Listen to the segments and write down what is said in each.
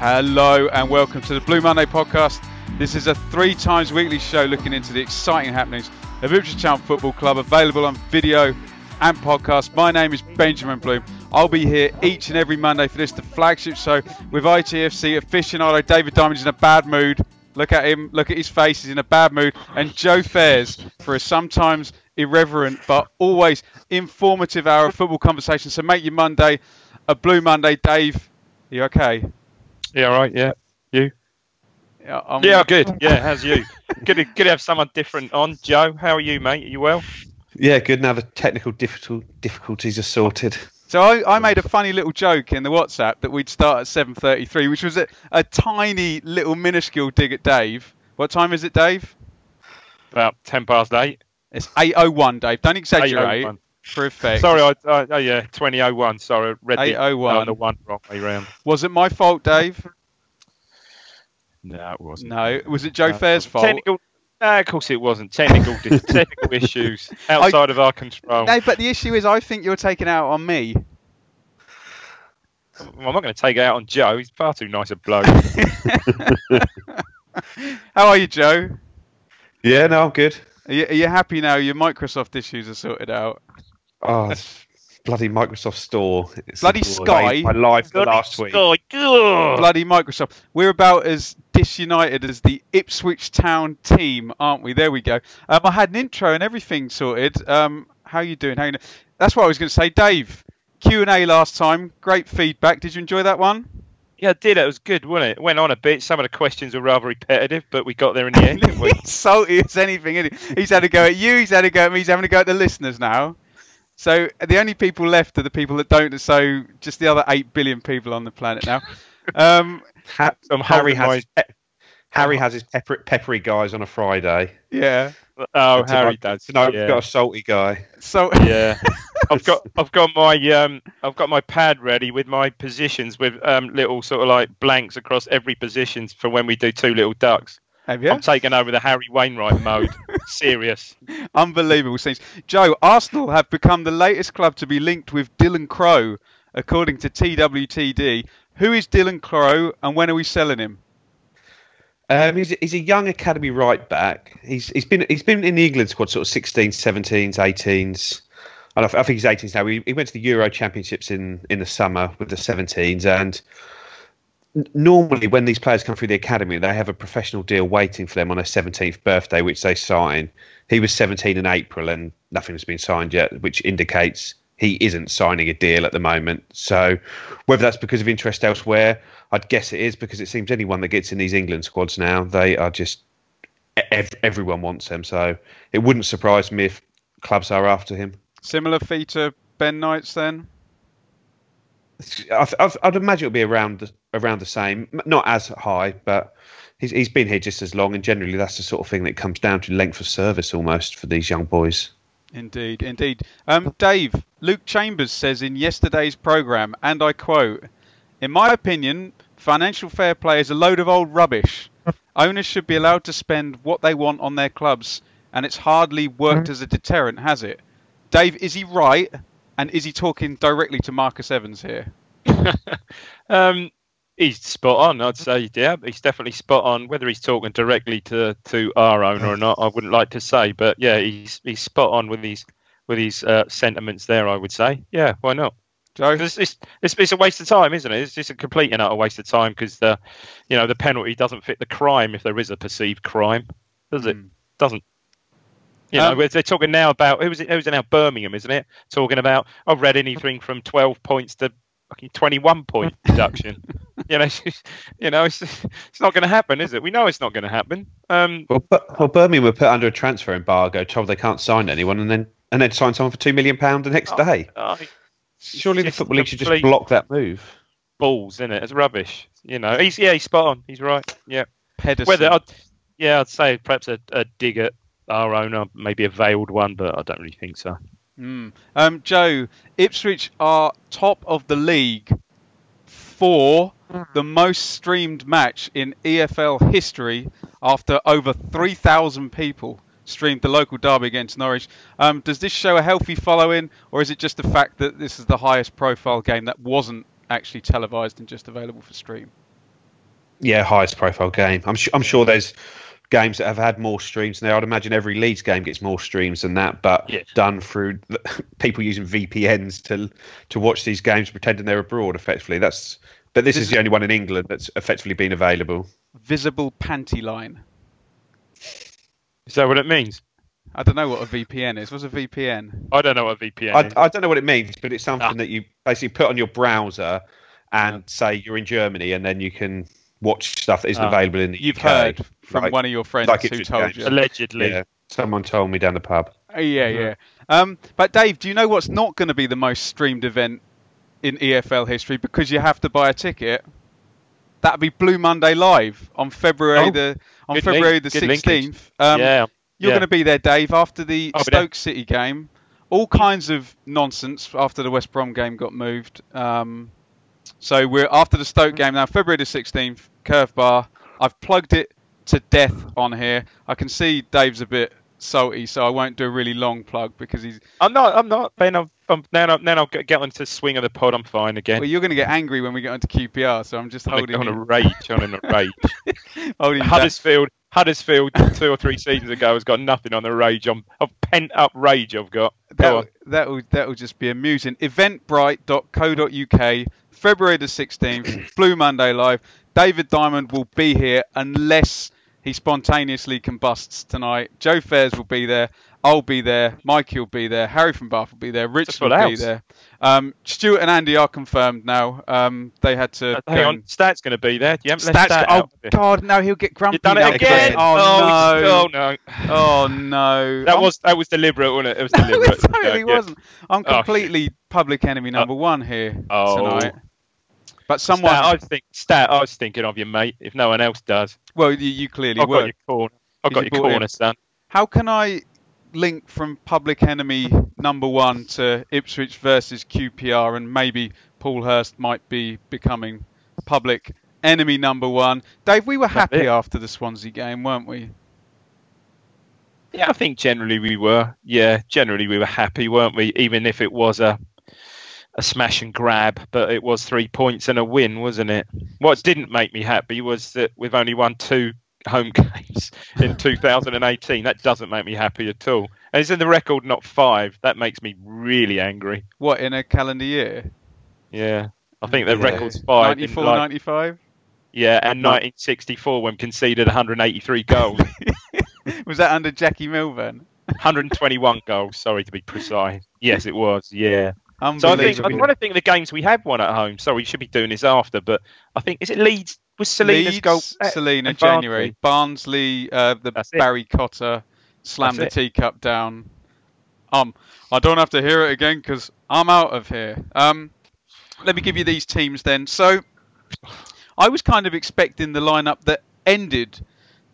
Hello and welcome to the Blue Monday podcast. This is a three times weekly show looking into the exciting happenings of Ipswich Town Football Club, available on video and podcast. My name is Benjamin Bloom. I'll be here each and every Monday for this, the flagship show with ITFC aficionado David Diamond in a bad mood. Look at him, look at his face, he's in a bad mood. And Joe Fairs for a sometimes irreverent but always informative hour of football conversation. So make your Monday a Blue Monday. Dave, you okay? Yeah, right. Yeah, you. Yeah, I'm- Yeah, good. Yeah, how's you? good, to, good to have someone different on. Joe, how are you, mate? Are you well? Yeah, good. Now the technical difficult difficulties are sorted. So I, I made a funny little joke in the WhatsApp that we'd start at 7:33, which was a, a tiny little minuscule dig at Dave. What time is it, Dave? About ten past eight. It's 8:01, Dave. Don't exaggerate 8:01. for effect. Sorry, I, I, oh yeah, twenty oh one. Sorry, I read the 8:01. oh, the one wrong way round. Was it my fault, Dave? No, it wasn't. No. Was it Joe No. Fair's fault? Technical. No, of course it wasn't. Technical, technical issues outside of our control. No, but the issue is, I think you're taking out on me. I'm not going to take it out on Joe. He's far too nice a bloke. How are you, Joe? Yeah, no, I'm good. Are you, are you happy now? Your Microsoft issues are sorted out. Oh, it's bloody Microsoft Store. It's Bloody Sky. My life for last week. God, ugh. bloody Microsoft. We're about as disunited as the Ipswich Town team, aren't we? There we go. Um, I had an intro and everything sorted. Um, how you doing? How you doing? That's what I was going to say, Dave. Q and A last time. Great feedback. Did you enjoy that one? Yeah, I did. It was good, wasn't it? It went on a bit. Some of the questions were rather repetitive, but we got there in the end, didn't we? He's salty as anything. Isn't he? He's had a go at you. He's had a go at me. He's having a go at the listeners now. So the only people left are the people that don't. So just the other eight billion people on the planet now. Um, Ha- I'm Harry has my- his pe- Harry has his pepper- peppery guys on a Friday. yeah. Oh, Tonight- Harry does. No, yeah. we've got a salty guy. So yeah. I've got I've got my um I've got my pad ready with my positions with um little sort of like blanks across every position for when we do two little ducks. Have you? I'm taking over the Harry Wainwright mode. Serious. Unbelievable scenes. Joe, Arsenal have become the latest club to be linked with Dylan Crowe, according to TWTD. Who is Dylan Crowe and when are we selling him? Um, he's, he's a young academy right back. He's he's been he's been in the England squad sort of 16s, 17s, 18s. And I, I think he's 18s now. He, he went to the Euro Championships in, in the summer with the 17s. And n- normally, when these players come through the academy, they have a professional deal waiting for them on their 17th birthday, which they sign. He was 17 in April, and nothing has been signed yet, which indicates he isn't signing a deal at the moment. So, whether that's because of interest elsewhere, I'd guess it is because it seems anyone that gets in these England squads now, they are just ev- everyone wants them. So, it wouldn't surprise me if clubs are after him. Similar fee to Ben Knights then? I, I, I'd imagine it'll be around the, around the same, not as high, but he's he's been here just as long, and generally that's the sort of thing that comes down to length of service almost for these young boys. Indeed, indeed. Um, Dave, Luke Chambers says in yesterday's programme, and I quote, In my opinion, financial fair play is a load of old rubbish. Owners should be allowed to spend what they want on their clubs, and it's hardly worked as a deterrent, has it? Dave, is he right? And is he talking directly to Marcus Evans here? um, he's spot on. I'd say, yeah, he's definitely spot on. Whether he's talking directly to, to our owner or not, I wouldn't like to say. But yeah, he's he's spot on with his with his uh, sentiments there. I would say, yeah, why not? It's, it's, it's, it's a waste of time, isn't it? It's just a complete and utter waste of time because the, you know, the penalty doesn't fit the crime if there is a perceived crime, does it? Mm. Doesn't. You know, um, they're talking now about who was it? Who's it now? Birmingham, isn't it? Talking about I've read anything from twelve points to fucking twenty-one point deduction. you know, you know, it's it's not going to happen, is it? We know it's not going to happen. Um, well, well, Birmingham were put under a transfer embargo, told they can't sign anyone, and then and then sign someone for two million pound the next oh, day. Oh, Surely the football league should just block that move. Balls, isn't it? It's rubbish. You know, he's yeah, he's spot on. He's right. Yeah. Pedersen. Whether I'd, yeah, I'd say perhaps a, a dig at our owner, maybe a veiled one, but I don't really think so. Mm. Um, Joe, Ipswich are top of the league for the most streamed match in EFL history after over 3,000 people streamed the local derby against Norwich. Um, does this show a healthy following, or is it just the fact that this is the highest profile game that wasn't actually televised and just available for stream? Yeah, highest profile game. I'm, I'm sure there's games that have had more streams than there. I'd imagine every Leeds game gets more streams than that, but yes. done through people using VPNs to to watch these games, pretending they're abroad. Effectively, that's. But this, this is the only one in England that's effectively been available. Visible panty line. Is that what it means? I don't know what a VPN is. What's a VPN? I don't know what a VPN I, is. I don't know what it means, but it's something ah. that you basically put on your browser and yeah. say you're in Germany, and then you can watch stuff that isn't ah. available in the You've UK. heard from like, one of your friends like who told you. Allegedly. Yeah, someone told me down the pub. Uh, yeah, yeah. Um, but Dave, do you know what's not going to be the most streamed event in EFL history because you have to buy a ticket? That'd be Blue Monday Live on February oh. the on February link. the sixteenth. Um, yeah, you're yeah. going to be there, Dave, after the I'll Stoke City game. All kinds of nonsense after the West Brom game got moved. Um, so we're after the Stoke game now, February the sixteenth. Curve bar. I've plugged it to death on here. I can see Dave's a bit salty, so I won't do a really long plug because he's. I'm not. I'm not. Ben, I'm, I'm now. Now I'll get into swing of the pod. I'm fine again. Well, you're going to get angry when we get into QPR, so I'm just I'm holding. On a rage. on a rage. holding Huddersfield. Huddersfield two or three seasons ago has got nothing on the rage. I'm, of pent up rage I've got. That'll, that will that will just be amusing. Eventbrite.co.uk, February the 16th, Blue Monday live. David Diamond will be here unless he spontaneously combusts tonight. Joe Fairs will be there. I'll be there. Mikey will be there. Harry from Bath will be there. Rich will be there. Um, Stuart and Andy are confirmed now. Um, they had to. Uh, hang on, Stat's going to be there. You Stats, Stat oh God, now he'll get grumpy. You've done it again. Oh, oh, no! Oh no! Oh no! that I'm... was that was deliberate, wasn't it? It was deliberate. it totally yeah, wasn't. I'm oh, completely oh, public enemy number uh, one here oh. tonight. But someone, Stat, I think, Stat, I was thinking of you, mate. If no one else does. Well, you, you clearly I've were. Got your corner. I've got your corner, son. How can I link from Public Enemy number one to Ipswich versus QPR, and maybe Paul Hurst might be becoming Public Enemy number one? Dave, we were happy after the Swansea game, weren't we? Yeah, I think generally we were. Yeah, generally we were happy, weren't we? Even if it was a a smash and grab, but it was three points and a win, wasn't it? What didn't make me happy was that we've only won two home games in 2018. That doesn't make me happy at all. And it's in the record, not five. That makes me really angry. What, in a calendar year? Yeah. I think the yeah. record's five. 94, like, 95? Yeah, and 1964 when conceded 183 goals. was that under Jackie Milburn? 121 goals, sorry to be precise. Yes, it was, yeah. So I think I want to think the games we have won at home. Sorry, we should be doing this after, but I think is it Leeds was Celina's Leeds, goal? Celina January. Barnsley, uh, the That's Barry it. Cotter slammed That's the it. teacup down. Um, I don't have to hear it again because I'm out of here. Um, let me give you these teams then. So, I was kind of expecting the lineup that ended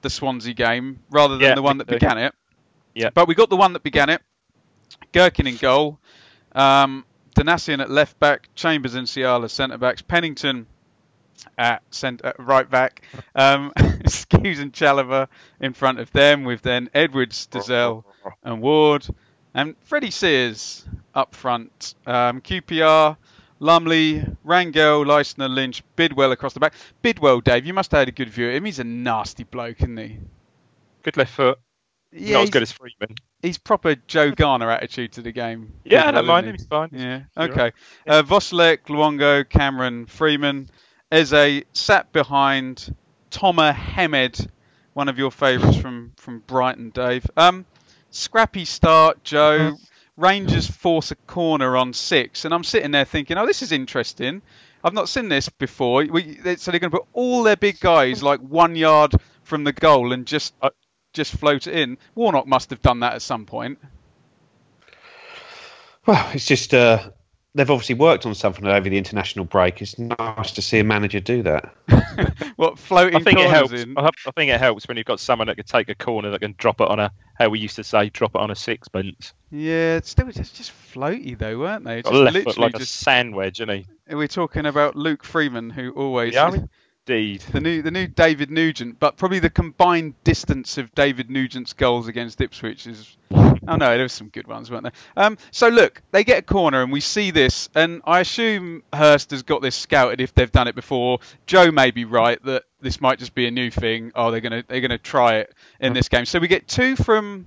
the Swansea game rather than yeah, the one that began it. Yeah. But we got the one that began it. Gerken in goal. Um, Donacien at left back, Chambers and Nsiala centre backs, Pennington at centre right back, um, Skuse and Chalobah in front of them, with then Edwards, Dozzell, and Ward, and Freddie Sears up front. Um, QPR, Lumley, Rangel, Leistner, Lynch, Bidwell across the back. Bidwell, Dave, you must have had a good view of him. He's a nasty bloke, isn't he? Good left foot. Yeah, Not as he's- good as Freeman. He's proper Joe Garner attitude to the game. Yeah, I don't mind him. He's fine. Yeah. You're Okay. right. Uh, Wszołek, Luongo, Cameron, Freeman, Eze sat behind Tomer Hemed, one of your favourites from from Brighton, Dave. Um, scrappy start, Joe. Rangers force a corner on six, and I'm sitting there thinking, oh, this is interesting. I've not seen this before. We, they- so they're going to put all their big guys like one yard from the goal and just Uh, just float it in. Warnock must have done that at some point. Well, it's just uh, they've obviously worked on something over the international break. It's nice to see a manager do that. What floating I think it helps. in? I think it helps when you've got someone that can take a corner that can drop it on a how we used to say drop it on a sixpence. Yeah, it's still just just floaty though, weren't they? Just Got a left foot literally like a just. sandwich, isn't he? We're talking about Luke Freeman, who always Yeah, indeed. the new the new David Nugent, but probably the combined distance of David Nugent's goals against Ipswich is. Oh no, there were some good ones, weren't there? Um, so look, they get a corner, and we see this, and I assume Hurst has got this scouted if they've done it before. Joe may be right that this might just be a new thing. Oh, they're gonna they're gonna try it in this game. So we get two from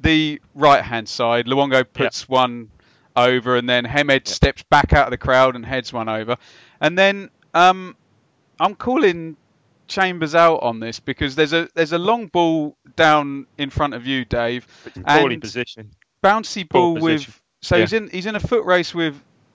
the right hand side. Luongo puts one over, and then Hemed steps back out of the crowd and heads one over, and then um, I'm calling Chambers out on this because there's a there's a long ball down in front of you, Dave, Poorly and positioned. bouncy Poor ball with. position. So Yeah. he's in he's in a foot race with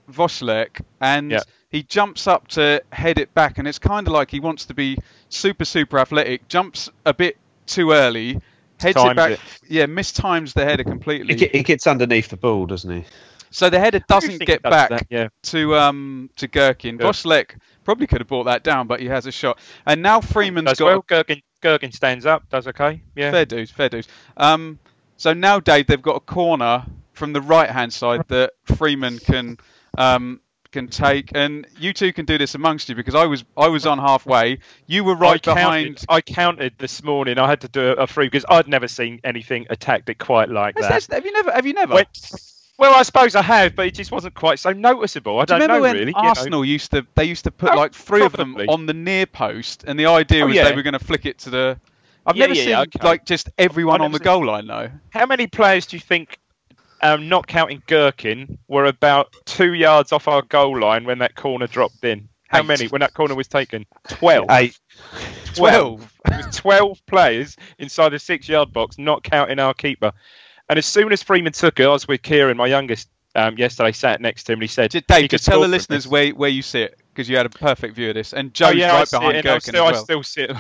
Wszołek, and Yeah. he jumps up to head it back, and it's kind of like he wants to be super super athletic, jumps a bit too early, heads it back, it. yeah, mistimes the header completely. He, he gets underneath the ball, doesn't he? So the header doesn't get does back that, yeah. to um to Gerken. Good. Wszołek probably could have brought that down, but he has a shot. And now Freeman's As got well, Gergen, Gergen stands up, does okay. Yeah. fair dues, fair dues. Um, so now Dave, they've got a corner from the right hand side that Freeman can um can take, and you two can do this amongst you because I was I was on halfway. You were right I behind. Counted, I counted this morning. I had to do a free because I'd never seen anything a tactic quite like that. have you never? Have you never? Well, I suppose I have, but it just wasn't quite so noticeable. I Do remember know when really. you know. Arsenal used to they used to put Oh, like three of them on the near post, and the idea Oh, was yeah. they were going to flick it to the. I've Yeah, never yeah, seen okay. like just everyone on the goal line though. How many players do you think, um, not counting Gerken, were about two yards off our goal line when that corner dropped in? How Eight. many when that corner was taken? Twelve. Eight. Twelve. Was twelve players inside the six-yard box, not counting our keeper. And as soon as Freeman took it, I was with Kieran, my youngest, um, yesterday. Sat next to him, and he said, Dave, he just tell the listeners where where you sit because you had a perfect view of this, and Joe's oh, yeah, right behind Gerken still, as I still sit.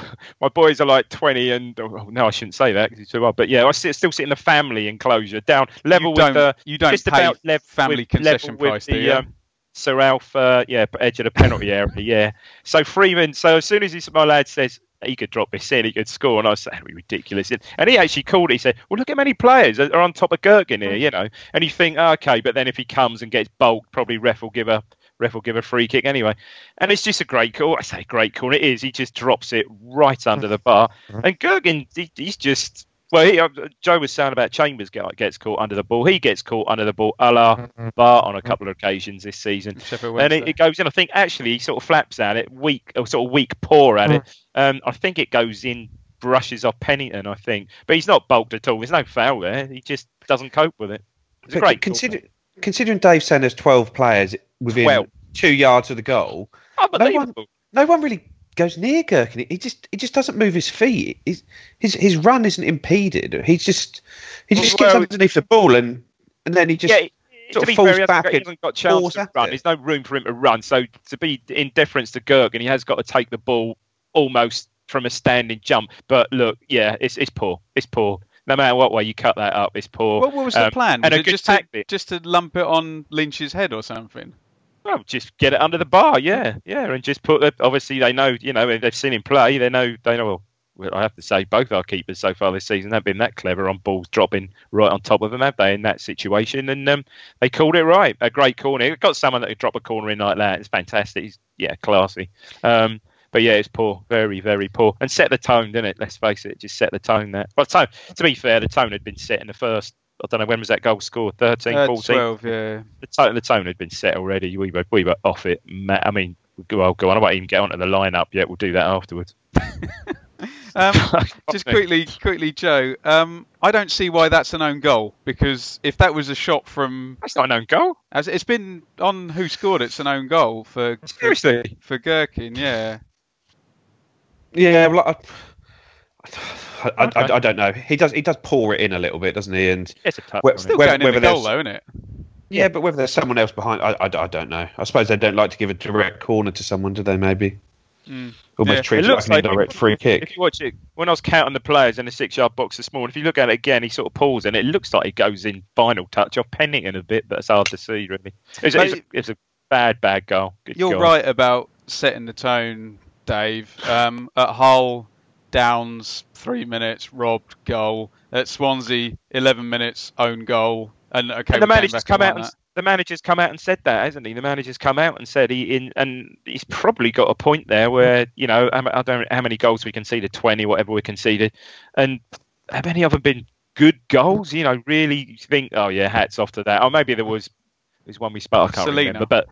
My boys are like 20, and oh, no, I shouldn't say that because it's too old. But yeah, I sit, still sit in the family enclosure, down level with the you don't just pay about lev- family with, concession level price, with do the, um, Sir Alf, uh, yeah, edge of the penalty area, yeah. So Freeman, so as soon as he, my lad says he could drop this in, he could score, and I was saying, that'd be ridiculous. And he actually called it. He said, "Well, look how many players that are on top of Gerken here, you know." And you think, oh, okay, but then if he comes and gets bulked, probably ref will give a ref will give a free kick anyway. And it's just a great call. I say great call. It is. He just drops it right under the bar, and Gerken, he, he's just. Well, he, uh, Joe was saying about Chambers get, gets caught under the ball. He gets caught under the ball a la Bar on a couple of occasions this season. And it, it goes in. I think actually he sort of flaps at it, weak, or sort of weak paw at it. Um, I think it goes in, brushes off Pennington. I think, but he's not bulked at all. There's no foul there. He just doesn't cope with it. It's a But great. call. consider, considering Dave saying there's 12 players within 12. two yards of the goal, Unbelievable. no one really goes near Gerken. He just he just doesn't move his feet. He's, his his run isn't impeded. He just he just Well, gets underneath the ball and and then he just yeah, sort to of be falls fair, he hasn't back got, he hasn't got chance to run. it. There's no room for him to run. So to be in deference to Gergen, he has got to take the ball almost from a standing jump. But look, yeah, it's it's poor. It's poor. No matter what way you cut that up, it's poor. What, what was the Um, plan? And Was a it good just to, tactic. just to lump it on Lynch's head or something? Well, just get it under the bar, yeah, yeah, and just put it. Obviously, they know, you know, they've seen him play. They know, they know. Well, I have to say, both our keepers so far this season haven't been that clever on balls dropping right on top of them, have they? In that situation, and um, they called it right. A great corner. Got someone that could drop a corner in like that. It's fantastic. He's, yeah, classy. Um, But yeah, it's poor, very, very poor, and set the tone, didn't it? Let's face it, just set the tone there. Well, tone, to be fair, the tone had been set in the first. I don't know when was that goal scored. 13, Uh, 14? 12, yeah. The tone, the tone had been set already. We were, we were off it. I mean, well, go on. I won't even get onto the lineup yet. We'll do that afterwards. Um, just quickly, quickly, Joe. Um, I don't see why that's an own goal because if that was a shot from, That's not an own goal. as it's been on who scored, it's an own goal for for, Seriously. for Gerken. Yeah, Yeah, well, I, I, I, Okay. I, I don't know. He does he does pour it in a little bit, doesn't he? And It's a touch. Where- on it. still Whether- going in the goal though, isn't it? yeah, but whether there's someone else behind, I, I, I don't know. I suppose they don't like to give a direct corner to someone, do they? Maybe Mm. almost Yeah. treat It it looks like an like- indirect free kick. If you watch it, when I was counting the players in the six-yard box this morning, if you look at it again, he sort of pulls and it looks like he goes in final touch off Pennington a bit, but it's hard to see really. It's, was, it was, a, it was a bad, bad goal. Good You're God. right about setting the tone, Dave. Um, at Hull, Downs three minutes, robbed goal. At Swansea, eleven minutes, own goal. And okay, And the manager's come out and that. the manager's come out and said that, hasn't he? The manager's come out and said he in, and he's probably got a point there where you know I I don't know how many goals we conceded, twenty, whatever we conceded, and have any of them been good goals? You know, really think, oh yeah, hats off to that. Or maybe there was there's one we spot, I can't Selena. remember, but.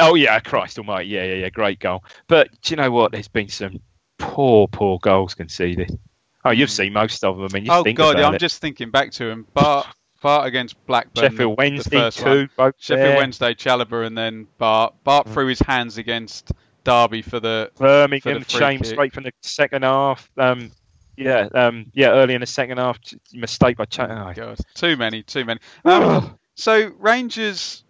Oh yeah, Christ Almighty, yeah, yeah, yeah, great goal. But do you know what? There's been some poor, poor goals conceded. Oh, you've seen most of them. I mean, you Oh God, about I'm it. just thinking back to him. Bart, Bart against Blackburn. Sheffield the Wednesday first too. one. both Sheffield there. Wednesday, Chalobah, and then Bart. Bart threw his hands against Derby for the. Birmingham, James kick. straight from the second half. Um, yeah, um, yeah, early in the second half, mistake by Ch- oh, God, too many, too many. Um, so Rangers.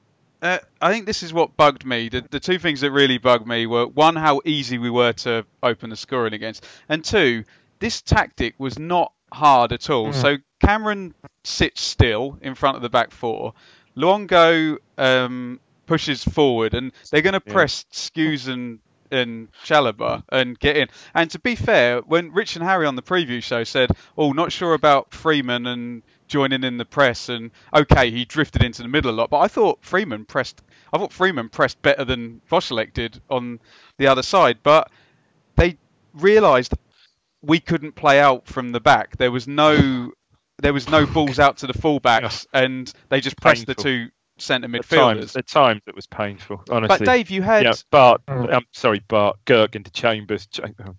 Uh, I think this is what bugged me. The, the two things that really bugged me were one, how easy we were to open the scoring against, and two, this tactic was not hard at all. So Cameron sits still in front of the back four. Luongo um, pushes forward, and they're going to Yeah. press Skuse and and Chalobah and get in. And to be fair, when Rich and Harry on the preview show said, "Oh, not sure about Freeman and joining in the press," and okay, he drifted into the middle a lot, but I thought Freeman pressed. I thought Freeman pressed better than Wszołek did on the other side, but they realised we couldn't play out from the back. There was no there was no balls out to the fullbacks, and they just pressed the two centre At times, midfielders. at times it was painful. Honestly, But Dave, you had yeah, Bart. I'm sorry, Bart. Girk into Chambers. Ch- oh,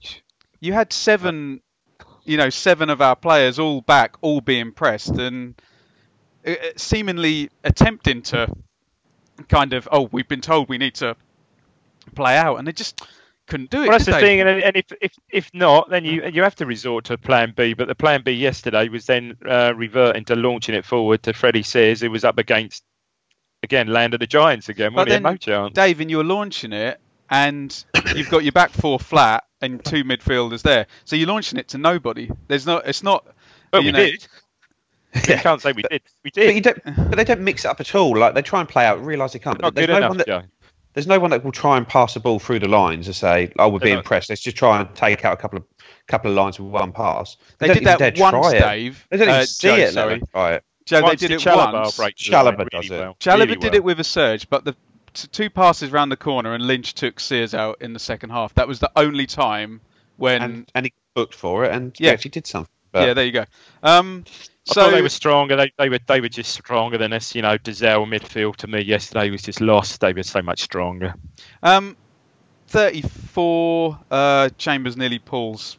you had seven, uh, you know, seven of our players all back, all being pressed, and uh, uh, seemingly attempting to kind of, oh, we've been told we need to play out, and they just couldn't do it. Well, that's the they? thing, and, and if, if if not, then you you have to resort to Plan B. But the Plan B yesterday was then uh, reverting to launching it forward to Freddie Sears, who was up against again Land of the Giants again. But then, No chance. Dave, and you're launching it, and you've got your back four flat and two midfielders there, so you're launching it to nobody. There's not. It's not. But you we know- did. You can't say we did. We But you did. don't. But they don't mix it up at all. Like they try and play out, realise they can't. Not There's good no enough, one that Joe. there's no one that will try and pass the ball through the lines and say, "Oh, we're They're being not- pressed. Let's just try and take out a couple of couple of lines with one pass." They don't did that dare once, try it. Dave. They don't even Uh, see Joe, it. sorry. Let them. Joe, Once they did did it Chalobah once. break the does really it. well. Chalobah really did well. it with a surge, but the t- two passes round the corner and Lynch took Sears out in the second half. That was the only time when. And and he booked for it, and Yeah. he actually did something. But yeah, there you go. Um, I so thought they were stronger. They, they were they were just stronger than us. You know, Dozzell midfield to me yesterday was just lost. They were so much stronger. um, 34. Uh, Chambers nearly pulls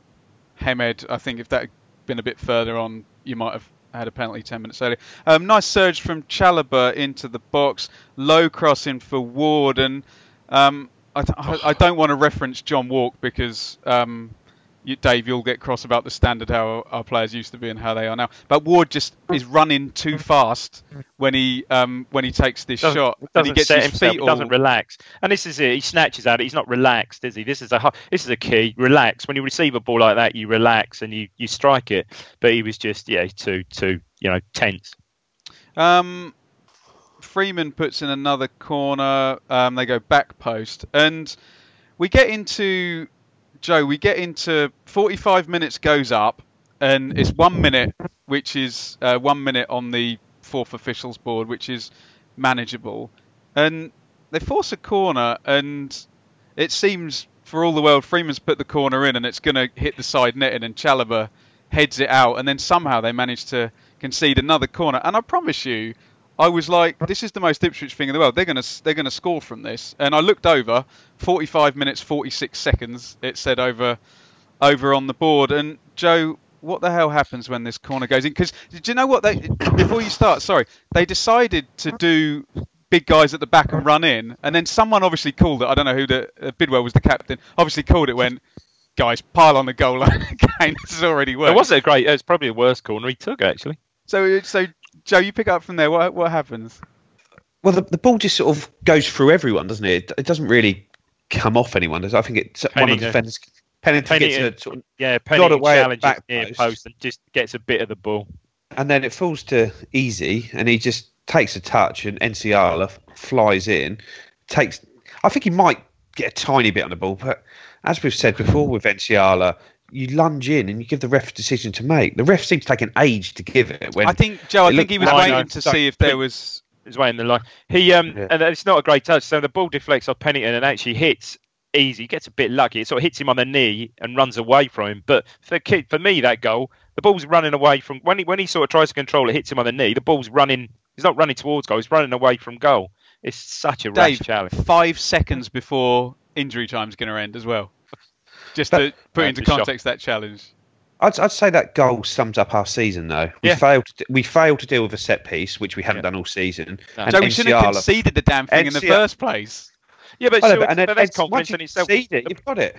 Hemed. I think if that had been a bit further on, you might have had a penalty 10 minutes earlier. Um, nice surge from Chalobah into the box. Low crossing for Ward. And um, I, th- I, I don't want to reference John Wark because, um, you, Dave, you'll get cross about the standard how our players used to be and how they are now. But Ward just is running too fast when he um, when he takes this Doesn't, shot doesn't he gets set his himself. feet He doesn't all. relax. And this is it. He snatches at it. He's not relaxed, is he? This is a this is a key. Relax. When you receive a ball like that, you relax and you, you strike it. But he was just yeah too too you know tense. Um, Freeman puts in another corner. Um, they go back post, and we get into Joe. We get into 45 minutes goes up, and it's one minute, which is uh, one minute on the fourth officials board, which is manageable. And they force a corner, and it seems for all the world, Freeman's put the corner in and it's going to hit the side netting, and Chalobah heads it out, and then somehow they manage to concede another corner. And I promise you, I was like, this is the most Ipswich thing in the world. They're going to they're going to score from this. And I looked over, 45 minutes 46 seconds. It said over over on the board. And Joe, what the hell happens when this corner goes in? Because do you know what they before you start? Sorry, they decided to do big guys at the back and run in, and then someone obviously called it. I don't know who the uh, Bidwell was the captain. Obviously called it when guys pile on the goal line again. This has already worked. It wasn't a great. It was probably the worst corner he took actually. So so Joe, you pick up from there. What what happens? Well, the, the ball just sort of goes through everyone, doesn't it? It, it doesn't really come off anyone. I think it's one of the defenders. Pennington, Pennington gets a sort of Yeah, nod Pennington away at the challenges back near post. post and just gets a bit of the ball. and then it falls to Eze, and he just takes a touch, and Nsiala flies in, takes. I think he might get a tiny bit on the ball, but as we've said before with Nsiala, you lunge in and you give the ref a decision to make. The ref seems to take an age to give it. When I think Joe. I think he was like- waiting to see if there was. He's waiting the line. He um, Yeah. and it's not a great touch. So the ball deflects off Pennington and actually hits Eze. He gets a bit lucky. It sort of hits him on the knee and runs away from him. But for the kid, for me, that goal, the ball's running away from when he when he sort of tries to control it, hits him on the knee. The ball's running. He's not running towards goal. He's running away from goal. It's such a rash Dave, challenge. five seconds before injury time's going to end as well. Just to put into be shocking. context that challenge. I'd, I'd say that goal sums up our season, though. We Yeah. failed. To, we failed to deal with a set piece, which we haven't done all season. No. And Joe, we shouldn't have conceded the damn thing in the first place. Yeah, but, Well, still, but- and then, but that's Ed- once confidence you in itself. concede it, The- you've got it.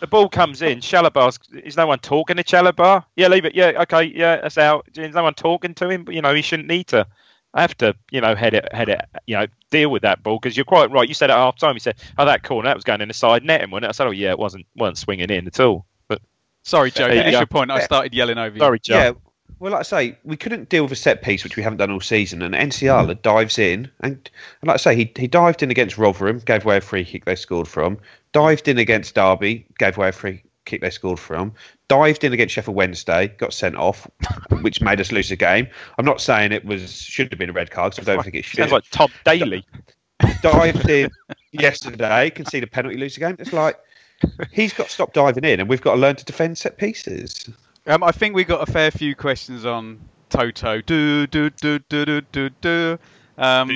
the ball comes in. Chalobah's is no one talking to Chalobah? Yeah, leave it. Yeah, okay, yeah, that's out. Is no one talking to him? But you know, he shouldn't need to. I have to, you know, head it, head it, you know, deal with that ball because you're quite right. You said at half time, you said, "Oh, that corner that was going in the side netting, wasn't it?" I said, "Oh, yeah, it wasn't, wasn't swinging in at all." But Sorry, Joe. There you Finish your point. I started yelling over you. sorry, Joe. Yeah. Well, like I say, we couldn't deal with a set piece, which we haven't done all season. And Nsiala mm. dives in, and, and like I say, he, he dived in against Rotherham, gave away a free kick they scored from. Dived in against Derby, gave away a free kick they scored from. Dived in against Sheffield Wednesday, got sent off, which made us lose the game. I'm not saying it was should have been a red card, 'cause I don't think it should. Sounds like Tom Daley. dived in yesterday, conceded a penalty, lose the game. It's like he's got to stop diving in, and we've got to learn to defend set pieces. Um, I think we got a fair few questions on Toto. Do do do do do do do. Um,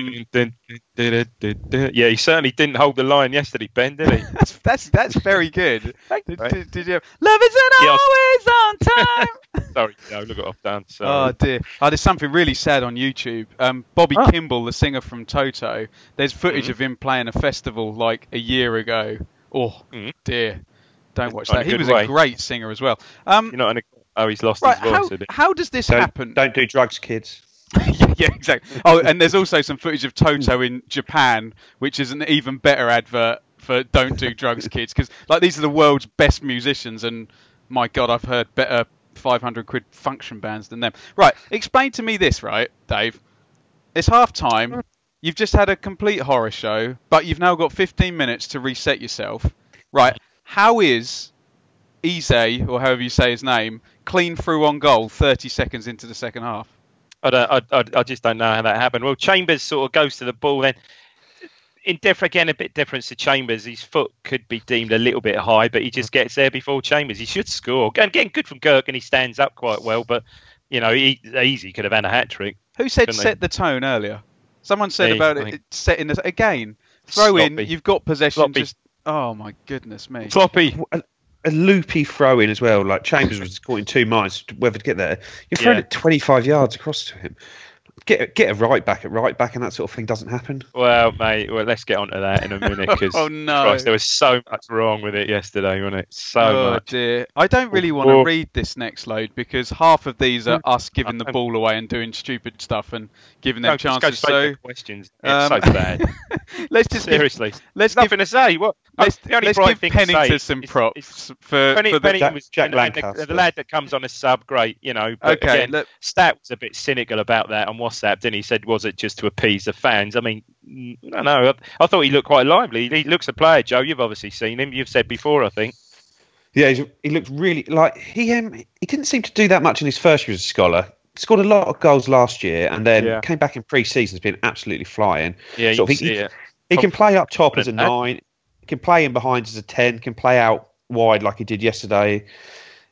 yeah, he certainly didn't hold the line yesterday, Ben, did he? that's that's that's very good. Did, did, did you? Have, Love isn't Yes. always on time. Sorry, no, look it off down. Oh dear! Oh, there's something really sad on YouTube. Um, Bobby Oh. Kimball, the singer from Toto, there's footage Mm-hmm. of him playing a festival like a year ago. Oh Mhm. dear! Don't watch that. He was way. a great singer as well. Um, You're not in a. Oh, he's lost right, his how, voice. did how does this Don't, happen? don't do drugs, kids. yeah, exactly. Oh, and there's also some footage of Toto in Japan, which is an even better advert for "Don't do drugs, kids," because like these are the world's best musicians, and my God, I've heard better 500 quid function bands than them. Right, explain to me this, right, Dave? It's half time. You've just had a complete horror show, but you've now got 15 minutes to reset yourself. Right, how is Eze, or however you say his name, clean through on goal 30 seconds into the second half? I, don't, I, I, I just don't know how that happened. Well, Chambers sort of goes to the ball then. In diff again, a bit different to Chambers. His foot could be deemed a little bit high, but he just gets there before Chambers. He should score. And getting good from Kirk, and he stands up quite well. But you know, he, Eze could have had a hat trick. Who said Couldn't they? set the tone earlier? Someone said Me, about I it, think. it setting the again. Throw in. You've got possession. Sloppy. Just oh my goodness me. Floppy. A, loopy throw in as well. Like Chambers was caught in two minds whether to get there. You're throwing Yeah. it 25 yards across to him. Get get a right back at right back, and that sort of thing doesn't happen. Well, mate, well, let's get onto that in a minute because Oh, no. there was so much wrong with it yesterday, wasn't it? So oh much. dear. I don't really want to Oh. read this next load because half of these are us giving the ball away and doing stupid stuff and giving No, them just go chances. So to questions. It's um, so bad. let's just give, Seriously, let's there's give nothing to say. What? let's, the only let's bright give thing to say Pennington some is- props is- for, Penny, for the Penny was Jack and- and the- the, lad that comes on a sub, great, you know. But Okay, again, look- Stat was a bit cynical about that on WhatsApp. Then he said, "Was it just to appease the fans?" I mean, I know. I, I thought he looked quite lively. He looks a player, Joe. You've obviously seen him. You've said before, I think. Yeah, he's, he looked really like he um, he didn't seem to do that much in his first year as a scholar. Scored a lot of goals last year, and then Yeah. came back in pre-season. Has been absolutely flying. Yeah, you Sort can of, he, see he, it. he can play up top as a huh? nine. can play in behind as a ten, can play out wide like he did yesterday.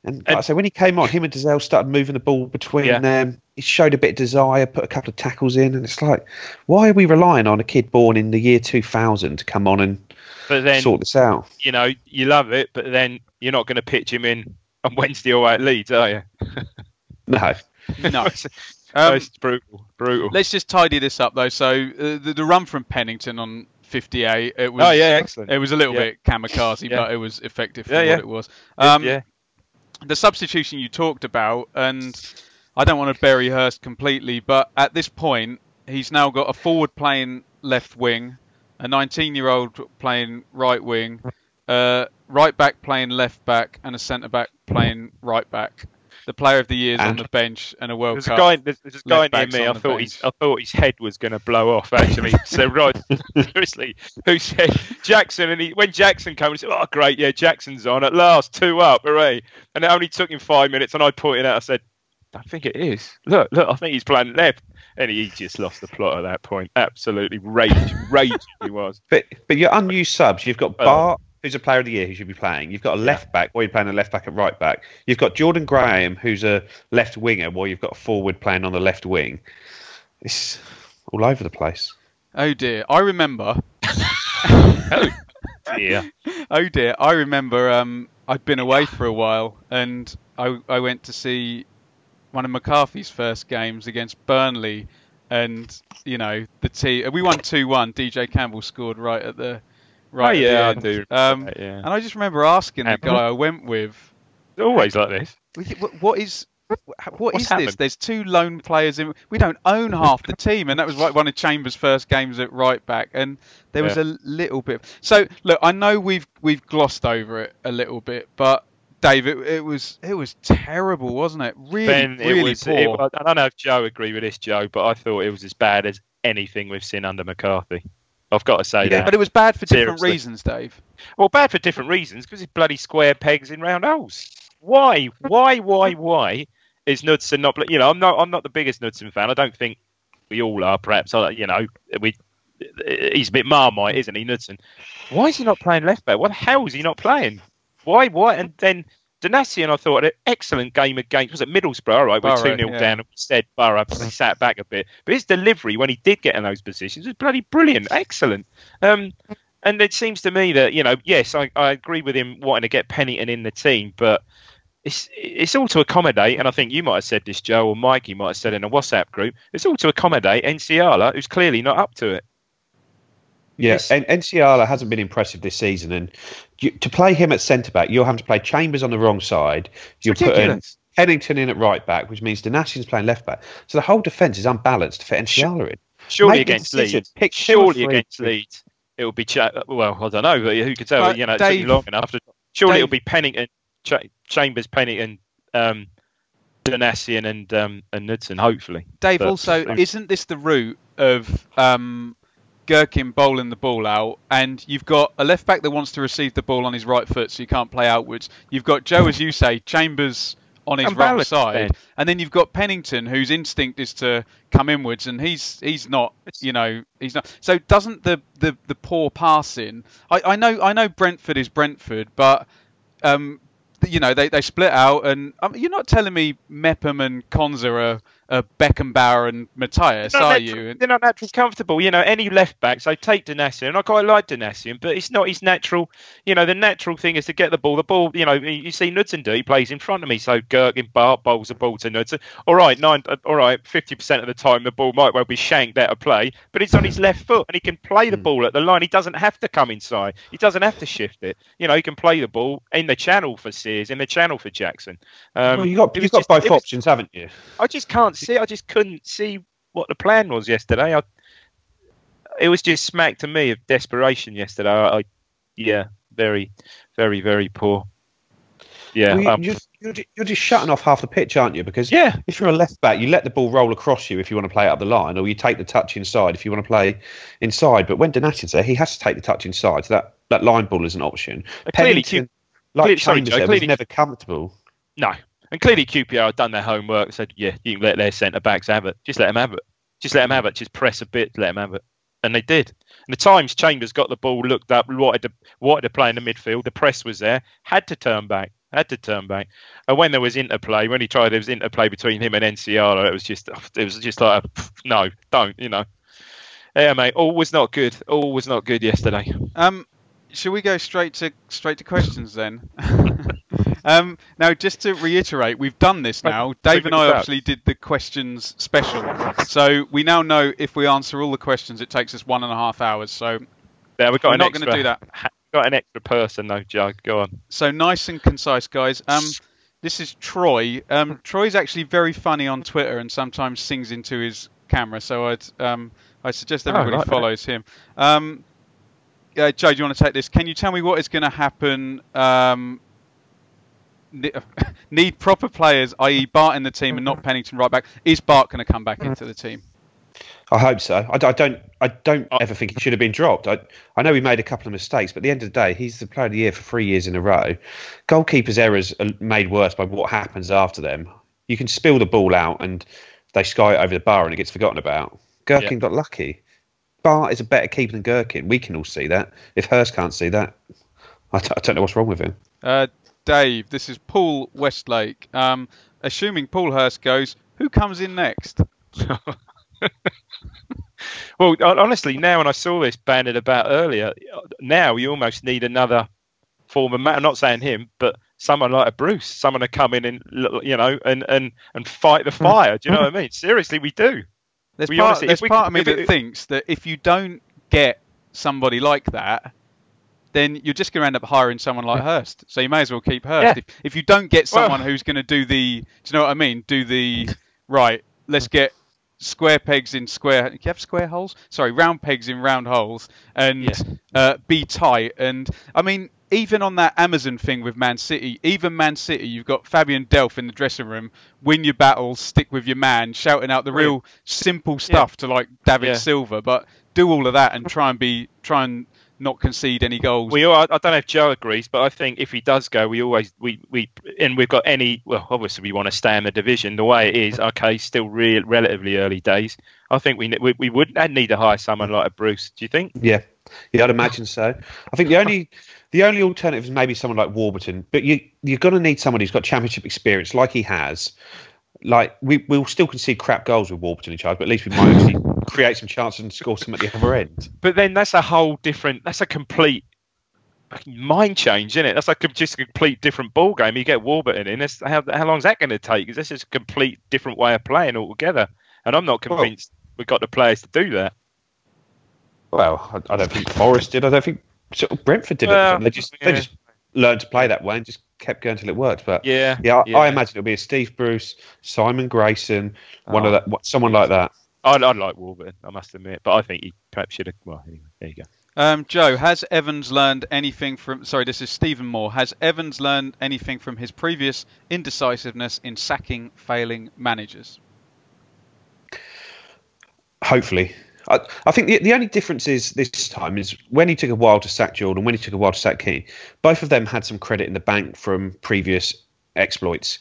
And like I say, when he came on, him and Dozzell started moving the ball between Yeah. them. He showed a bit of desire, put a couple of tackles in, and it's like, why are we relying on a kid born in the year 2000 to come on and But then sort this out? you know you love it, but then you're not going to pitch him in on Wednesday or at Leeds, are you? No. No. it's, Um, it's brutal, brutal. Let's just tidy this up though. So uh, the, the run from Pennington on 58, it was oh yeah, excellent. it was a little Yeah. bit kamikaze, Yeah. but it was effective for Yeah, what yeah. it was. Um, yeah, the substitution you talked about, and I don't want to bury Hurst completely, but at this point, he's now got a forward playing left wing, a 19 year old playing right wing, uh, right back playing left back, and a centre back playing right back. The player of the year is on the bench and a World There's a guy, there's, there's a guy near me. I thought his, I thought his head was going to blow off. Actually, so right, seriously, who said Jackson? And he, when Jackson came, he said, "Oh, great, yeah, Jackson's on at last, two up, hooray!" And it only took him five minutes, and I pointed out, I said, "I think it is. Look, look, I think he's playing left." And he just lost the plot at that point. Absolutely rage, rage he was. But but your unused subs, you've got Oh. Bart, who's a player of the year, who should be playing. You've got a left back, or you're playing a left back at right back. You've got Jordan Graham, who's a left winger, while you've got a forward playing on the left wing. It's all over the place. Oh dear, I remember. Yeah, Oh dear, I remember. Um, I'd been away for a while, and I I went to see one of McCarthy's first games against Burnley, and you know the team. We won two one. DJ Campbell scored right at the right. Oh, yeah, I do Um, that, yeah. and I just remember asking the guy I went with, always like this. "What- "What is?" What What's is this? There's two lone players in. We don't own half the team, and that was like one of Chambers' first games at right back, and there was Yeah. a little bit. So look, I know we've we've glossed over it a little bit, but Dave, it, it was it was terrible, wasn't it? Really, Ben, really was. poor. It, I don't know if Joe agreed with this, Joe, but I thought it was as bad as anything we've seen under McCarthy. I've got to say Yeah, that. but it was bad for different reasons, Dave. Well, bad for different reasons because it's bloody square pegs in round holes. Why, why, why, why is Knudsen not? pla- You know, I'm not. I'm not the biggest Knudsen fan. I don't think we all are. Perhaps, I- you know, we. He's a bit marmite, isn't he, Knudsen? Why is he not playing left back? What the hell is he not playing? Why? Why? And then Donacien, I thought, had an excellent game against was it Middlesbrough? All right, we're two 0 yeah. down. and We said Borough, but he sat back a bit. But his delivery when he did get in those positions was bloody brilliant, excellent. Um, and it seems to me that you know, yes, I, I agree with him wanting to get Pennington in the team, but it's it's all to accommodate. And I think you might have said this, Joe, or Mike, you might have said in a WhatsApp group. It's all to accommodate Nsiala, who's clearly not up to it. Yeah, Yes. and Nsiala hasn't been impressive this season, and you, to play him at centre back, you're having to play Chambers on the wrong side. You're putting ridiculous. Pennington in at right back, which means Donacien's playing left back. So the whole defence is unbalanced to fit Nsiala in. Surely Make against. Leeds, Pick surely against Leeds, it will be Cha- well. I don't know, but who could tell? But you know, it took you long enough. To, surely Dave- it'll be Pennington, Cha- Chambers, Pennington, um, and um, and Knudsen. Hopefully, Dave, But- also, isn't this the route of um, Gerken bowling the ball out, and you've got a left back that wants to receive the ball on his right foot, so you can't play outwards. You've got Joe, as you say, Chambers on his right side, and then you've got Pennington, whose instinct is to come inwards, and he's he's not, you know, he's not. So doesn't the the, the poor passing? I, I know I know Brentford is Brentford, but um, you know they, they split out, and um, you're not telling me Mepham and Konsa are, are Beckenbauer and Matthias, They're natu- you? They're not naturally comfortable. You know, any left backs, so take Donacien, and I quite like Donacien, but it's not his natural. You know, the natural thing is to get the ball. The ball, you know, you see Knudsen do. He plays in front of me, so Gerken Bart bowls the ball to Knudsen. All right, nine. uh, All right, fifty percent of the time the ball might well be shanked out of play, but it's on his left foot, and he can play Hmm. the ball at the line. He doesn't have to come inside. He doesn't have to shift it. You know, he can play the ball in the channel for Sears, in the channel for Jackson. Um, well, you got you've got just- both it was- options, haven't you? I just can't see. I just couldn't see what the plan was yesterday. I, it was just smack to me of desperation yesterday. I, I yeah, very, very, very poor. Yeah, Well, you, um, you're, you're, just shutting off half the pitch, aren't you? Because yeah, if you're a left back, you let the ball roll across you if you want to play up the line, or you take the touch inside if you want to play inside. But when Donacien's there, he has to take the touch inside, so that, that line ball is an option. Uh, clearly Pennington, Q- like clearly- sorry, Joe, clearly- was never comfortable. no. And clearly QPR had done their homework. Said, yeah, you can let their centre backs have it. Just let them have it. Just let them have it. Just press a bit. Let them have it. and they did. And the times Chambers got the ball, looked up, wanted to wanted to play in the midfield. The press was there, had to turn back, had to turn back. And when there was interplay, when he tried, there was interplay between him and Nsiala. It was just, it was just like, a, no, don't, you know. Yeah, mate. All was not good. All was not good yesterday. Um, shall we go straight to straight to questions then? um, now, just to reiterate, we've done this now. Dave and I actually did the questions special, so we now know if we answer all the questions, it takes us one and a half hours. So yeah, we've got we're not going to do that. Got an extra person though, Joe. Go on. So nice and concise, guys. Um, this is Troy. Um, Troy's actually very funny on Twitter and sometimes sings into his camera. So I'd um, I suggest Oh, everybody right, follows him. Um, uh, Joe, do you want to take this? Can you tell me what is going to happen? Um, need proper players, i.e., Bart in the team and not Pennington right back. Is Bart going to come back into the team? I hope so. I, I don't. I don't ever think he should have been dropped. I, I know he made a couple of mistakes, but at the end of the day, he's the player of the year for three years in a row. Goalkeepers' errors are made worse by what happens after them. You can spill the ball out and they sky it over the bar and it gets forgotten about. Gerken Yeah. got lucky. Bart is a better keeper than Gerken. We can all see that. If Hurst can't see that, I d- I don't know what's wrong with him. Uh, Dave, this is Paul Westlake. Um, assuming Paul Hurst goes, who comes in next? Well, honestly, now when I saw this banded about earlier, now you almost need another former man. I'm not saying him, but someone like a Bruce, someone to come in and you know and and and fight the fire. Do you know what I mean? Seriously, we do. There's We part, honestly- there's part could- of me that it- thinks that if you don't get somebody like that, then you're just going to end up hiring someone like Hurst. So you may as well keep Hurst. Yeah. If, if you don't get Well- someone who's going to do the, do you know what I mean? Do the right. Let's get square pegs in square. Do you have square holes? Sorry, round pegs in round holes, and Yeah. uh, be tight. And I mean, even on that Amazon thing with Man City, even Man City, you've got Fabian Delph in the dressing room. Win your battles, stick with your man, shouting out the real simple stuff to like David Yeah. Silva, but do all of that and try and be try and not concede any goals. We all, I I don't know if Joe agrees, but I think if he does go, we always we we and we've got any. Well, obviously we want to stay in the division the way it is. Okay, still real relatively early days. I think we ne- we, we would need to hire someone like a Bruce. Do you think? Yeah, yeah, I'd imagine so. I think the only the only alternative is maybe someone like Warburton, but you you're going to need someone who's got championship experience, like he has. Like we we'll still concede crap goals with Warburton in charge, but at least we might actually create some chances and score some at the other end. But then that's a whole different. That's a complete mind change, isn't it? That's like just a complete different ball game. You get Warburton in. That's, how how is that going to take? 'Cause this is a complete different way of playing altogether. And I'm not convinced we've got the players to do that. Well, I, I don't think Forest did. I don't think sort of Brentford did. Well, it. They just they just learned to play that way and just kept going till it worked. But Yeah, yeah, I, yeah. I imagine it'll be a Steve Bruce, Simon Grayson, one Oh. of that, someone like that. I'd, I'd like Warburton, I must admit, but I think he perhaps should have. Well, anyway, there you go. Um, Joe, has Evans learned anything from? Sorry, this is Stephen Moore. Has Evans learned anything from his previous indecisiveness in sacking failing managers? Hopefully. I, I think the, the only difference is this time is when he took a while to sack Jordan, when he took a while to sack Keane, both of them had some credit in the bank from previous exploits.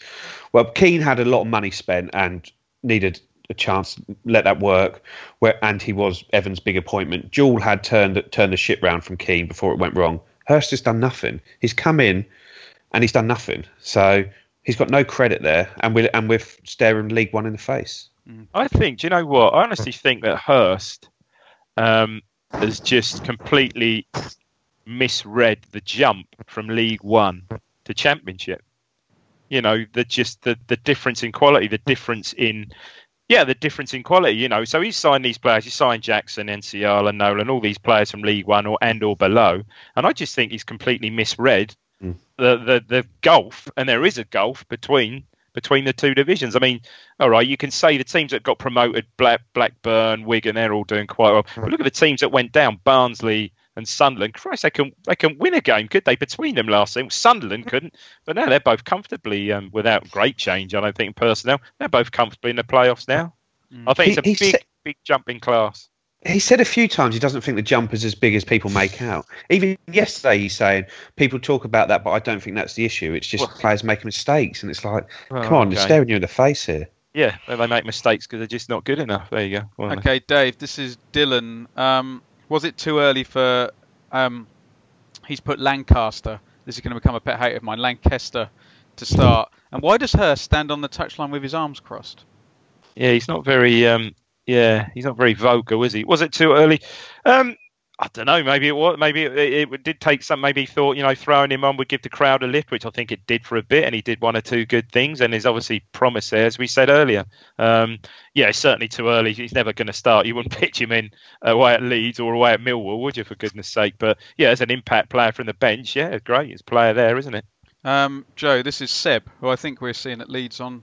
Well, Keane had a lot of money spent and needed a chance to let that work, where and he was Evans' big appointment. Jewell had turned turned the ship round from Keane before it went wrong. Hurst has done nothing. He's come in and he's done nothing. So he's got no credit there, and we're and we're staring League One in the face. I think. Do you know what? I honestly think that Hurst um, has just completely misread the jump from League One to Championship. You know, the just the the difference in quality, the difference in yeah, the difference in quality. You know, so he's signed these players. He signed Jackson, Nsiala, and Nolan, all these players from League One or and or below. And I just think he's completely misread Mm. the, the the gulf, and there is a gulf between between the two divisions. I mean, all right, you can say the teams that got promoted, Black, Blackburn, Wigan, they're all doing quite well. But look at the teams that went down, Barnsley and Sunderland. Christ, they can they can win a game, could they? Between them last season, Sunderland couldn't, but now they're both comfortably, um, without great change, I don't think personnel, they're both comfortably in the playoffs now. I think He- it's a big, said- big jump in class. He said a few times he doesn't think the jump is as big as people make out. Even yesterday, he's saying people talk about that, but I don't think that's the issue. It's just Well- players making mistakes, and it's like, Well, come on, they're staring you in the face here. yeah, they make mistakes because they're just not good enough. There you go. Okay, Dave, this is Dylan. Um, was it too early for? Um, he's put Lancaster. This is going to become a pet hate of mine. Lancaster to start. And why does Hurst stand on the touchline with his arms crossed? Yeah, he's not very. Um, yeah, he's not very vocal, is he? Was it too early? Um, I don't know. Maybe it was. Maybe it, it, did take some. Maybe he thought, you know, throwing him on would give the crowd a lift, which I think it did for a bit, and he did one or two good things, and there's obviously promise there, as we said earlier. Um, yeah, it's certainly too early. He's never going to start. You wouldn't pitch him in away at Leeds or away at Millwall, would you? For goodness' sake. But yeah, as an impact player from the bench, yeah, great. It's player there, isn't it? Um, Joe, this is Seb, who I think we're seeing at Leeds on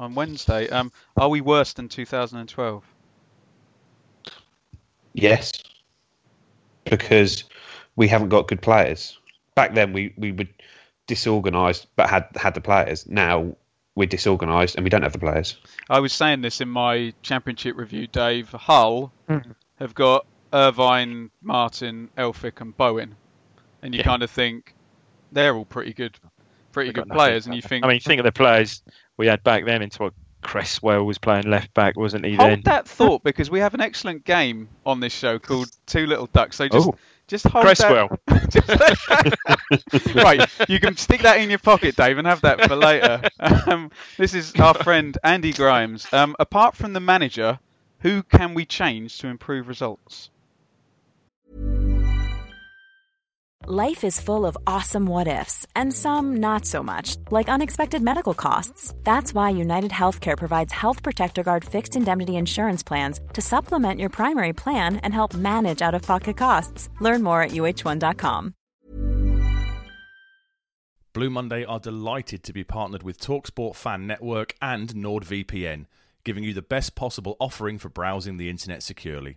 on Wednesday. Um, are we worse than 2012? Yes because we haven't got good players. Back then, we, we were disorganised but had had the players. Now we're disorganised and we don't have the players. I was saying this in my championship review, Dave. Hull mm. have got Irvine, Martin, Elphick, and Bowen, and you yeah. kind of think they're all pretty good, pretty They've good players. And you think, I mean, think of the players we had back then into what Cresswell was playing left back, wasn't he? Then hold then? that thought because we have an excellent game on this show called Two Little Ducks. So just oh. just hold Cresswell. that. right, you can stick that in your pocket, Dave, and have that for later. Um, this is our friend Andy Grimes. Um, apart from the manager, who can we change to improve results? Life is full of awesome what ifs, and some not so much, like unexpected medical costs. That's why United Healthcare provides Health Protector Guard fixed indemnity insurance plans to supplement your primary plan and help manage out of pocket costs. Learn more at uh1.com. Blue Monday are delighted to be partnered with Talksport Fan Network and NordVPN, giving you the best possible offering for browsing the internet securely.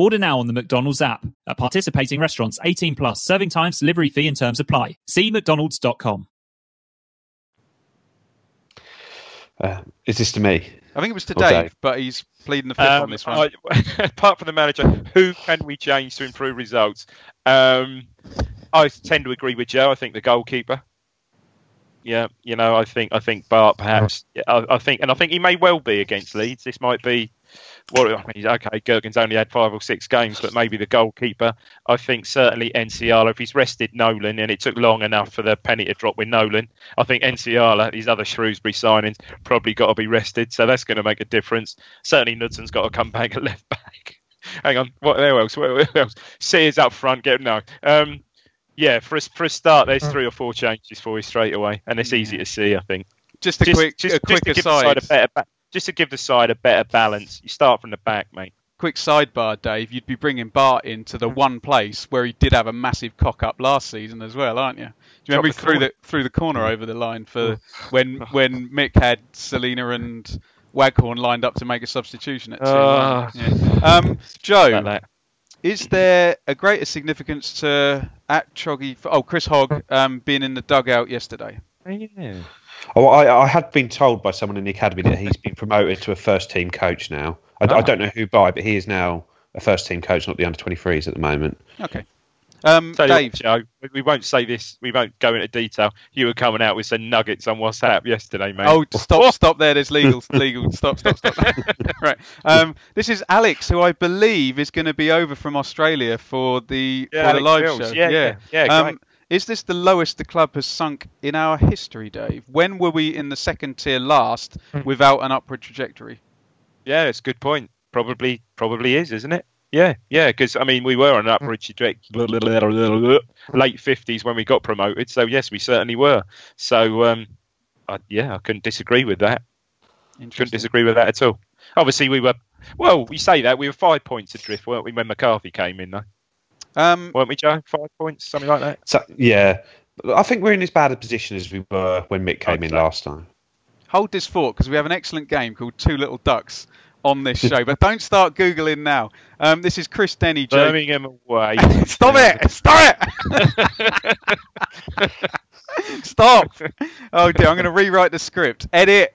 Order now on the McDonald's app. At participating restaurants, 18 plus, serving times, delivery fee and terms apply. See mcdonalds.com. Uh, is this to me? I think it was to Dave, Dave, but he's pleading the fifth um, on this one. I, apart from the manager, who can we change to improve results? Um, I tend to agree with Joe. I think the goalkeeper. Yeah, you know, I think I think Bart perhaps. I, I think, and I think he may well be against Leeds. This might be what I mean, okay, Gerken's only had five or six games, but maybe the goalkeeper. I think certainly Nsiala, if he's rested Nolan, and it took long enough for the penny to drop with Nolan, I think Nsiala, these other Shrewsbury signings, probably got to be rested, so that's going to make a difference. Certainly Knudsen's got to come back at left back. Hang on, what else? What else? Sears up front, get no. Um, yeah, for a, for a start, there's three or four changes for you straight away, and it's easy to see. I think. Just a just, quick, just, a quick just aside. A better, just to give the side a better balance. You start from the back, mate. Quick sidebar, Dave. You'd be bringing Bart into the one place where he did have a massive cock up last season as well, aren't you? Do you remember he threw the threw the corner over the line for when when Mick had Celina and Waghorn lined up to make a substitution at two? Uh, yeah. um, Joe, is there a greater significance to at Choggy? Oh, Chris Hogg um, being in the dugout yesterday. Yeah. Oh, I, I, had been told by someone in the academy that he's been promoted to a first team coach now. I, oh. I, don't know who by, but he is now a first team coach, not the under 23s at the moment. Okay. Um, Dave, Joe, we won't say this. We won't go into detail. You were coming out with some nuggets on WhatsApp yesterday, mate. Oh, stop, stop there. There's legal, legal. Stop, stop, stop. right. Um, this is Alex, who I believe is going to be over from Australia for the yeah, for the live Mills. show. Yeah, yeah, yeah. yeah um, is this the lowest the club has sunk in our history, Dave? When were we in the second tier last hmm. without an upward trajectory? Yeah, it's a good point. probably probably is, isn't it? Yeah, yeah. Because I mean, we were on an upward trajectory, late fifties when we got promoted. So yes, we certainly were. So um, I, yeah, I couldn't disagree with that. Couldn't disagree with that at all. Obviously, we were. Well, we say that we were five points adrift, weren't we, when McCarthy came in, though? Um, weren't we, Joe? Five points, something like that. So, yeah, I think we're in as bad a position as we were when Mick came in last time. Hold this thought because we have an excellent game called Two Little Ducks on this show. but don't start googling now. Um, this is Chris Denny. Joe. Birmingham away. Stop it! Stop it! Stop! Oh dear, I'm going to rewrite the script. Edit.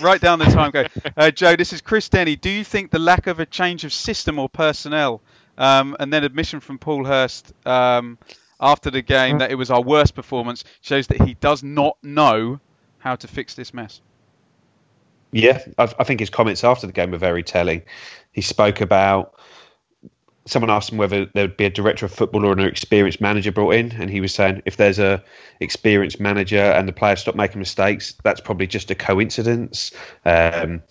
Write down the time Go, Uh, Joe, this is Chris Denny. Do you think the lack of a change of system or personnel, um, and then admission from Paul Hurst um, after the game that it was our worst performance, shows that he does not know how to fix this mess? Yeah, I, I think his comments after the game were very telling. He spoke about someone asked him whether there would be a director of football or an experienced manager brought in, and he was saying if there's a experienced manager and the players stop making mistakes, that's probably just a coincidence. Um,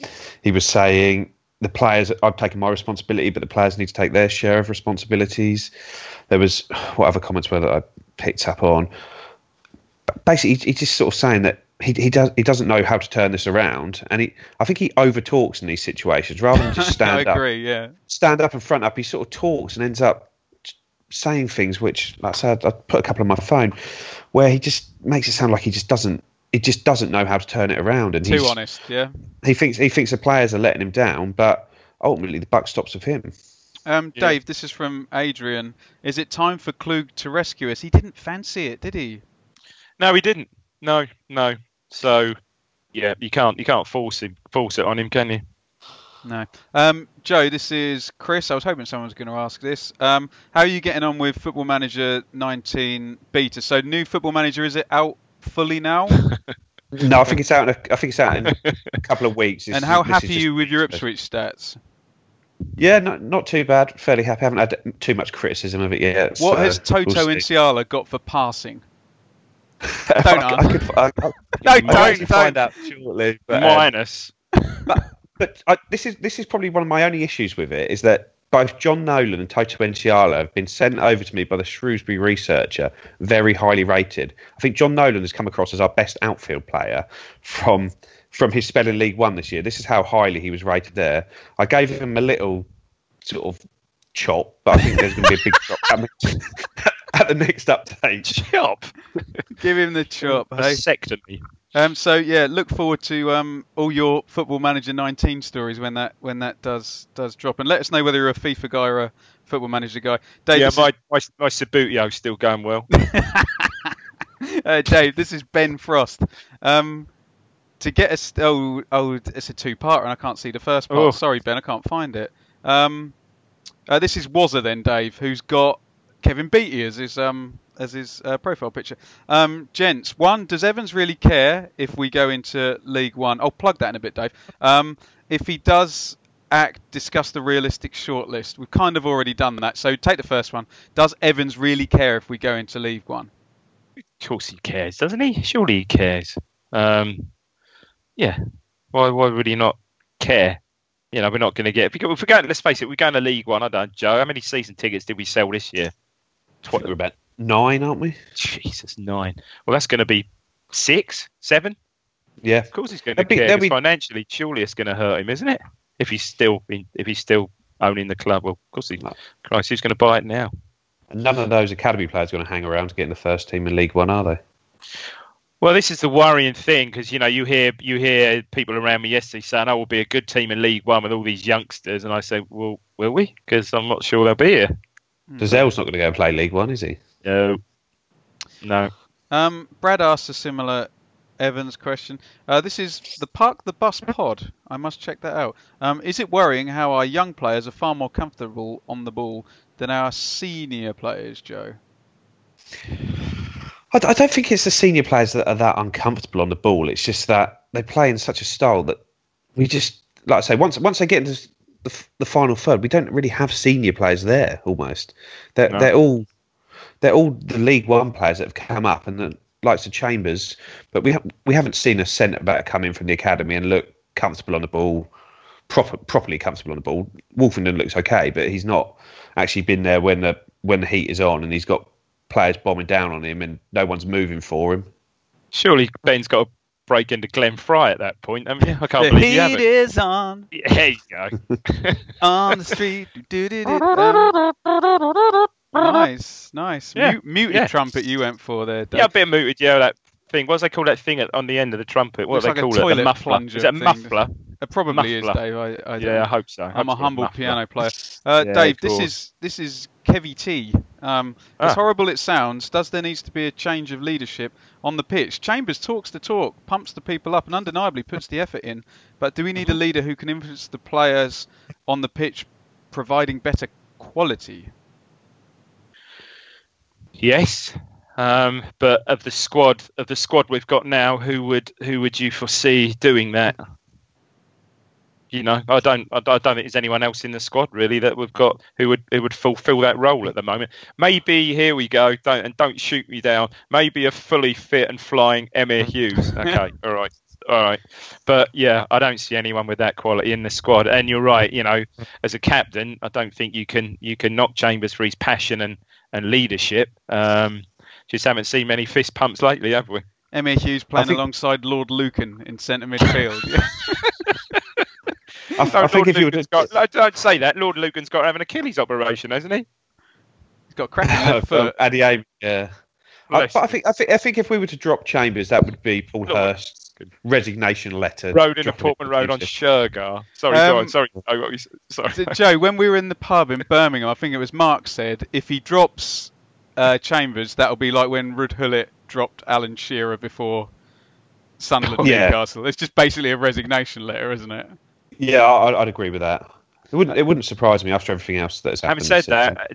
he was saying the players, I've taken my responsibility, but the players need to take their share of responsibilities. There was what other comments were that I picked up on. Basically, he's just sort of saying that he he does he doesn't know how to turn this around, and he I think he overtalks in these situations rather than just stand I agree, up. yeah. Stand up and front up. He sort of talks and ends up saying things which, like I said, I put a couple on my phone, where he just makes it sound like he just doesn't. He just doesn't know how to turn it around, and Too he's, honest, yeah. he thinks he thinks the players are letting him down, but ultimately the buck stops with him. Um, Dave, this is from Adrian. Is it time for Klug to rescue us? He didn't fancy it, did he? No, he didn't. No, no. So, yeah, you can't you can't force him force it on him, can you? No. Um, Joe, this is Chris. I was hoping someone was going to ask this. Um, how are you getting on with Football Manager 19 beta? So, new Football Manager is it out fully now? No, I think it's out. In a, I think it's out in a couple of weeks. This and how happy are you with your Ipswich stats? Yeah, not not too bad. Fairly happy. I haven't had too much criticism of it yet. What so has Toto we'll and. Ciala got for passing? Don't I, ask. could, I, I, No, I'll don't, actually find don't. out shortly. But, um, Minus. but but I, this is this is probably one of my only issues with it is that both John Nolan and Toto Nsiala have been sent over to me by the Shrewsbury researcher, very highly rated. I think John Nolan has come across as our best outfield player from from his spell in League One this year. This is how highly he was rated there. I gave him a little sort of chop, but I think there's going to be a big chop coming at the next update. Chop. Give him the chop, hey? Vasectomy. Um, so yeah, look forward to um, all your Football Manager 19 stories when that when that does does drop, and let us know whether you're a FIFA guy or a Football Manager guy. Dave, yeah, my, my my Subbuteo's still going well. uh, Dave, this is Ben Frost. Um, to get us, oh, oh, it's a two-parter, and I can't see the first part. Oh. Sorry, Ben, I can't find it. Um, uh, this is Wazza then, Dave, who's got Kevin Beattie as his um as his uh, profile picture. Um, gents, one, does Evans really care if we go into League One? I'll plug that in a bit, Dave. Um, if he does act, discuss the realistic shortlist. We've kind of already done that. So take the first one. Does Evans really care if we go into League One? Of course he cares, doesn't he? Surely he cares. Um, yeah. Why why would he not care? You know, we're not going to get. If we go, if we go, let's face it, we're going to League One. I don't, know, Joe. How many season tickets did we sell this year? We're about nine, aren't we? Jesus, nine. Well, that's going to be six, seven. Yeah. Of course, he's going to be- care. there'll 'cause be- financially, surely it's going to hurt him, isn't it? If he's still in, if he's still owning the club, well, of course he. Christ, who's going to buy it now? And none of those academy players are going to hang around to get in the first team in League One, are they? Well, this is the worrying thing because you know you hear you hear people around me yesterday saying, "Oh, we'll be a good team in League One with all these youngsters," and I say, "Well, will we? Because I'm not sure they'll be here." Hmm. Dozzell's not going to go and play League One, is he? No, no. Um, Brad asked a similar Evans question. Uh, this is the Park the Bus pod. I must check that out. Um, is it worrying how our young players are far more comfortable on the ball than our senior players, Joe? I, I don't think it's the senior players that are that uncomfortable on the ball. It's just that they play in such a style that we just, like I say, once once they get into the, the final third, we don't really have senior players there. Almost, they're No. they're all they're all the League One players that have come up and the likes of Chambers, but we ha- we haven't seen a centre back come in from the academy and look comfortable on the ball, proper, properly comfortable on the ball. Wolfenden looks okay, but he's not actually been there when the when the heat is on, and he's got players bombing down on him, and no one's moving for him. Surely Ben's got to break into Glenn Frey at that point. I mean, I can't the believe heat you haven't. is on Yeah, there you go. on the street. Nice, nice. Yeah, Mute, muted yeah. trumpet you went for there. Dave. yeah, a bit muted. Yeah, that thing. What do they call that thing at, on the end of the trumpet? What Looks do like they a call it? The muffler. Is it a muffler? It probably is, Dave. I, I Yeah. I hope so. I I'm hope a humble muffler. piano player. Uh, Yeah, Dave, this is this is Kevy T. Um, as Ah. horrible it sounds, does there needs to be a change of leadership on the pitch? Chambers talks the talk, pumps the people up, and undeniably puts the effort in. But do we need a leader who can influence the players on the pitch, providing better quality? Yes. Um, but of the squad of the squad we've got now, who would who would you foresee doing that? You know, I don't I don't think there's anyone else in the squad really that we've got who would who would fulfil that role at the moment. Maybe here we go. Don't and don't shoot me down. Maybe a fully fit and flying Emma Hughes. Okay, all right. All right, but yeah, I don't see anyone with that quality in the squad. And you're right, you know, as a captain, I don't think you can you can knock Chambers for his passion and and leadership. Um, just haven't seen many fist pumps lately, have we? Emyr Huws playing think- alongside Lord Lucan in centre midfield. Yeah. I, I think if you were Lucan's got, I don't say that. Lord Lucan's got to have an Achilles operation, hasn't he? He's got a cracking left foot. Addy Amy, yeah. I, but I think I think I think if we were to drop Chambers, that would be Paul Look, Hurst's resignation letter. Road in the Portman Road on future. Shergar. Sorry, go Um, on. Sorry, what you sorry. Joe, when we were in the pub in Birmingham, I think it was Mark said if he drops uh, Chambers, that'll be like when Ruud Gullit dropped Alan Shearer before Sunderland Yeah. Newcastle. It's just basically a resignation letter, isn't it? Yeah, I, I'd agree with that. It wouldn't it wouldn't surprise me after everything else that's happened. Having said that,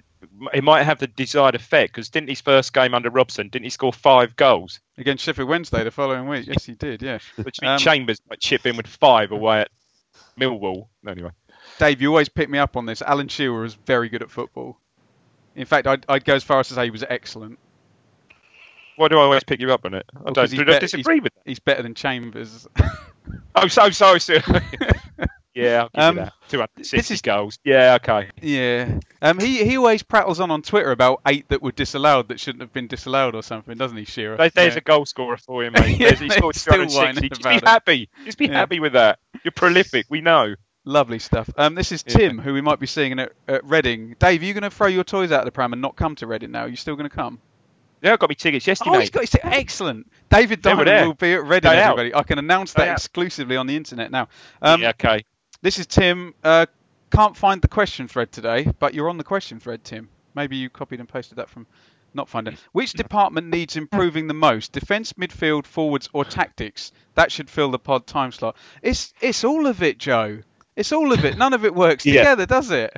it might have the desired effect because didn't his first game under Robson, didn't he score five goals? Against Sheffield Wednesday the following week. Yes, he did. Yeah. Which means Um, Chambers might chip in with five away at Millwall. Anyway, Dave, you always pick me up on this. Alan Shearer is very good at football. In fact, I'd, I'd go as far as to say he was excellent. why do I always pick you up on it? I Well, 'cause don't he's do I bet- disagree with that. He's better than Chambers. Oh, so sorry, sir. yeah, I'll Um, you that. 260 this is- goals. Yeah, okay. Yeah. Um, he, he always prattles on on Twitter about eight that were disallowed that shouldn't have been disallowed or something, doesn't he, Shearer? There's, there's Yeah. a goal scorer for you, mate. Yeah, he scored still 260. whining Just be it. happy. Just be Yeah. happy with that. You're prolific. We know. Lovely stuff. Um, this is. Tim, who we might be seeing at, at Reading. Dave, are you going to throw your toys out of the pram and not come to Reading now? Are you still going to come? Yeah, I got me tickets yesterday. Oh, he's got his excellent. David Diamond will be at Reading, Day out. I can announce Day that out. exclusively on the internet now. Um, yeah, okay. This is Tim. Uh, can't find the question thread today, but you're on the question thread, Tim. Maybe you copied and pasted that from not finding. Which department needs improving the most? Defence, midfield, forwards, or tactics? That should fill the pod time slot. It's it's all of it, Joe. It's all of it. None of it works Yeah. together, does it?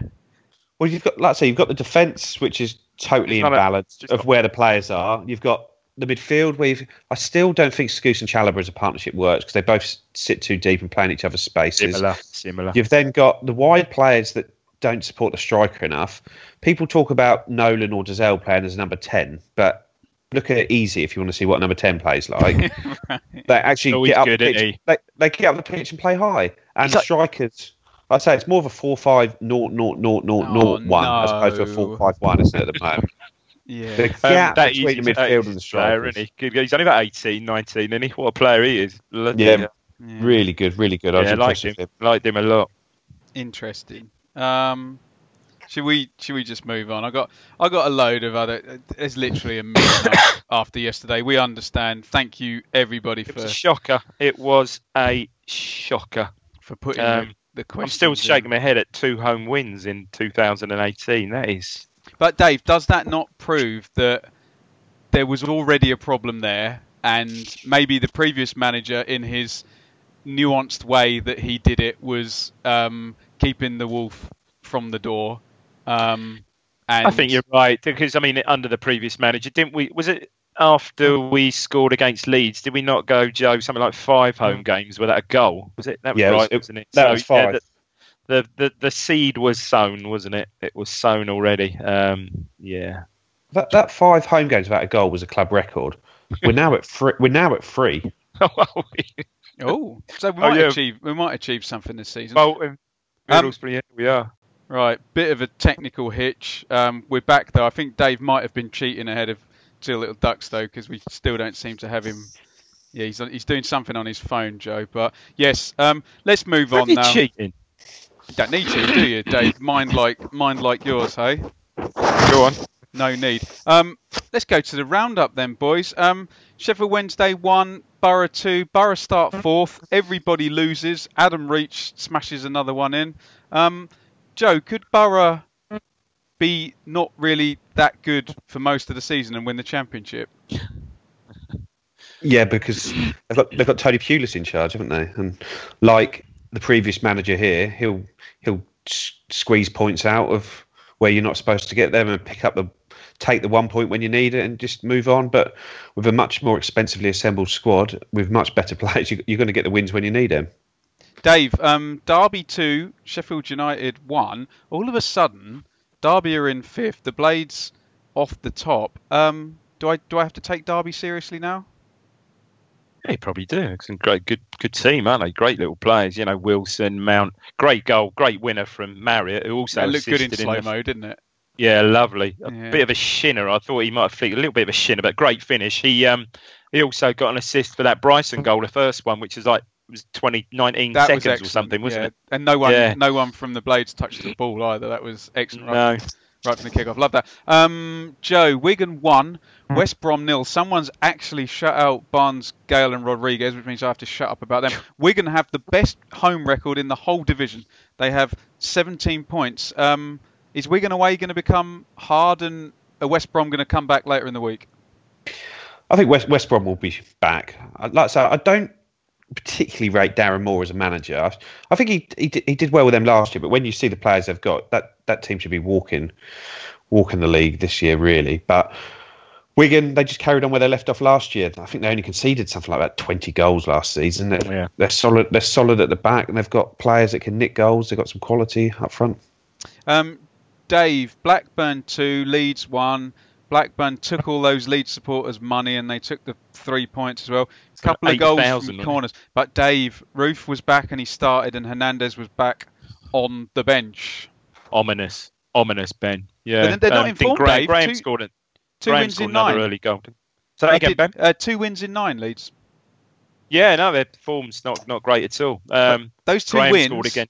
Well, you've got, like I say, you've got the defence, which is totally imbalanced of where the players are. You've got the midfield, where you've, I still don't think Skuse and Chalobah as a partnership works because they both sit too deep and play in each other's spaces. Similar. Similar. You've then got the wide players that don't support the striker enough. People talk about Nolan or Dozzell playing as number 10, but look at it Eze if you want to see what number 10 plays like. right. they actually get up good, the pitch. They, they get up the pitch and play high. And like- strikers, I'd say it's more of a 4 5 0 0 0 0 Oh, 1 as opposed to a no. 4 5 1, isn't it, at the moment? Yeah. The Um, gap that between is- the that midfield is and the fair, strikers. isn't he? He's only about 18, 19, isn't he? What a player he is. Yeah. Yeah. Really good, really good. I was yeah, liked him. with him. Liked him a lot. Interesting. Um, should we should we just move on? I got I got a load of other. There's literally a minute after yesterday. We understand. Thank you everybody It for was a shocker. It was a shocker. for putting Um, the, the I'm questions. still in. shaking my head at two home wins in 2018. That is. But Dave, does that not prove that there was already a problem there, and maybe the previous manager, in his nuanced way that he did it, was um, keeping the wolf from the door? Um, and I think you're right because I mean, under the previous manager, didn't we? Was it after we scored against Leeds? Did we not go, Joe, something like five home games without a goal? Was it? That was Yeah, right, it- was, not it? that was five. the, the, the the seed was sown, wasn't it? It was sown already. Um, yeah. That, that five home games without a goal was a club record. We're now at three. We're now at three. Oh, so we Oh, might yeah. achieve we might achieve something this season. Bolton, Um, Middlesbrough, yeah, we are. Right, bit of a technical hitch. Um, we're back though. I think Dave might have been cheating ahead of Two Little Ducks though, because we still don't seem to have him. Yeah, he's he's doing something on his phone, Joe. But yes, um, let's move on now. cheating? Don't need to, do you, Dave? Mind like mind like yours, hey? Go on. No need. Um, let's go to the roundup then, boys. Um, Sheffield Wednesday one, Borough two, Borough start fourth. Everybody loses. Adam Reach smashes another one in. Um, Joe, could Borough be not really that good for most of the season and win the championship? Yeah, because they've got they've got Tony Pulis in charge, haven't they? And like the previous manager here, he'll he'll squeeze points out of where you're not supposed to get them and pick up the take the one point when you need it and just move on. But with a much more expensively assembled squad with much better players, you, you're going to get the wins when you need them. Dave, um, Derby two, Sheffield United one. All of a sudden, Derby are in fifth. The Blades off the top. Um, do I do I have to take Derby seriously now? Yeah, you probably do. It's a great, good, good team, aren't they? Great little players. You know, Wilson, Mount, great goal, great winner from Marriott, who also looked good in assisted slow the- mo, didn't it? Yeah, lovely. A Yeah. bit of a shinner. I thought he might have a little bit of a shinner, but great finish. He um he also got an assist for that Bryson goal, the first one, which is like was 20, 19 That seconds or something, wasn't yeah. it? And no one, Yeah. no one from the Blades touched the ball either. That was excellent. No. Right from the kick-off. Love that. Um, Joe, Wigan one, West Brom nil. Someone's actually shut out Barnes, Gayle, and Rodriguez, which means I have to shut up about them. Wigan have the best home record in the whole division. They have 17 points. Um, is Wigan away going to become hard, and are West Brom going to come back later in the week? I think West West Brom will be back. Like I say, I don't particularly rate Darren Moore as a manager. I, I think he, he did, he did well with them last year, but when you see the players they've got, that that team should be walking walking the league this year, really. But Wigan, they just carried on where they left off last year. I think they only conceded something like about twenty goals last season. They're, Yeah. they're solid. They're solid at the back, and they've got players that can nick goals. They've got some quality up front. Um, Dave, Blackburn 2, Leeds 1. Blackburn took all those lead supporters' money and they took the three points as well. A couple of goals 8,000, from wasn't corners. But Dave, Roofe was back and he started, and Hernandez was back on the bench. Ominous, ominous, Ben. Yeah, But they're not um, in form, Graham, Dave. Graham Two- scored it. Two Graham wins scored in nine. early goal. That again, did, Ben. uh, two wins in nine, leads. Yeah, no, their form's not not great at all. Um, Those two Graham wins again,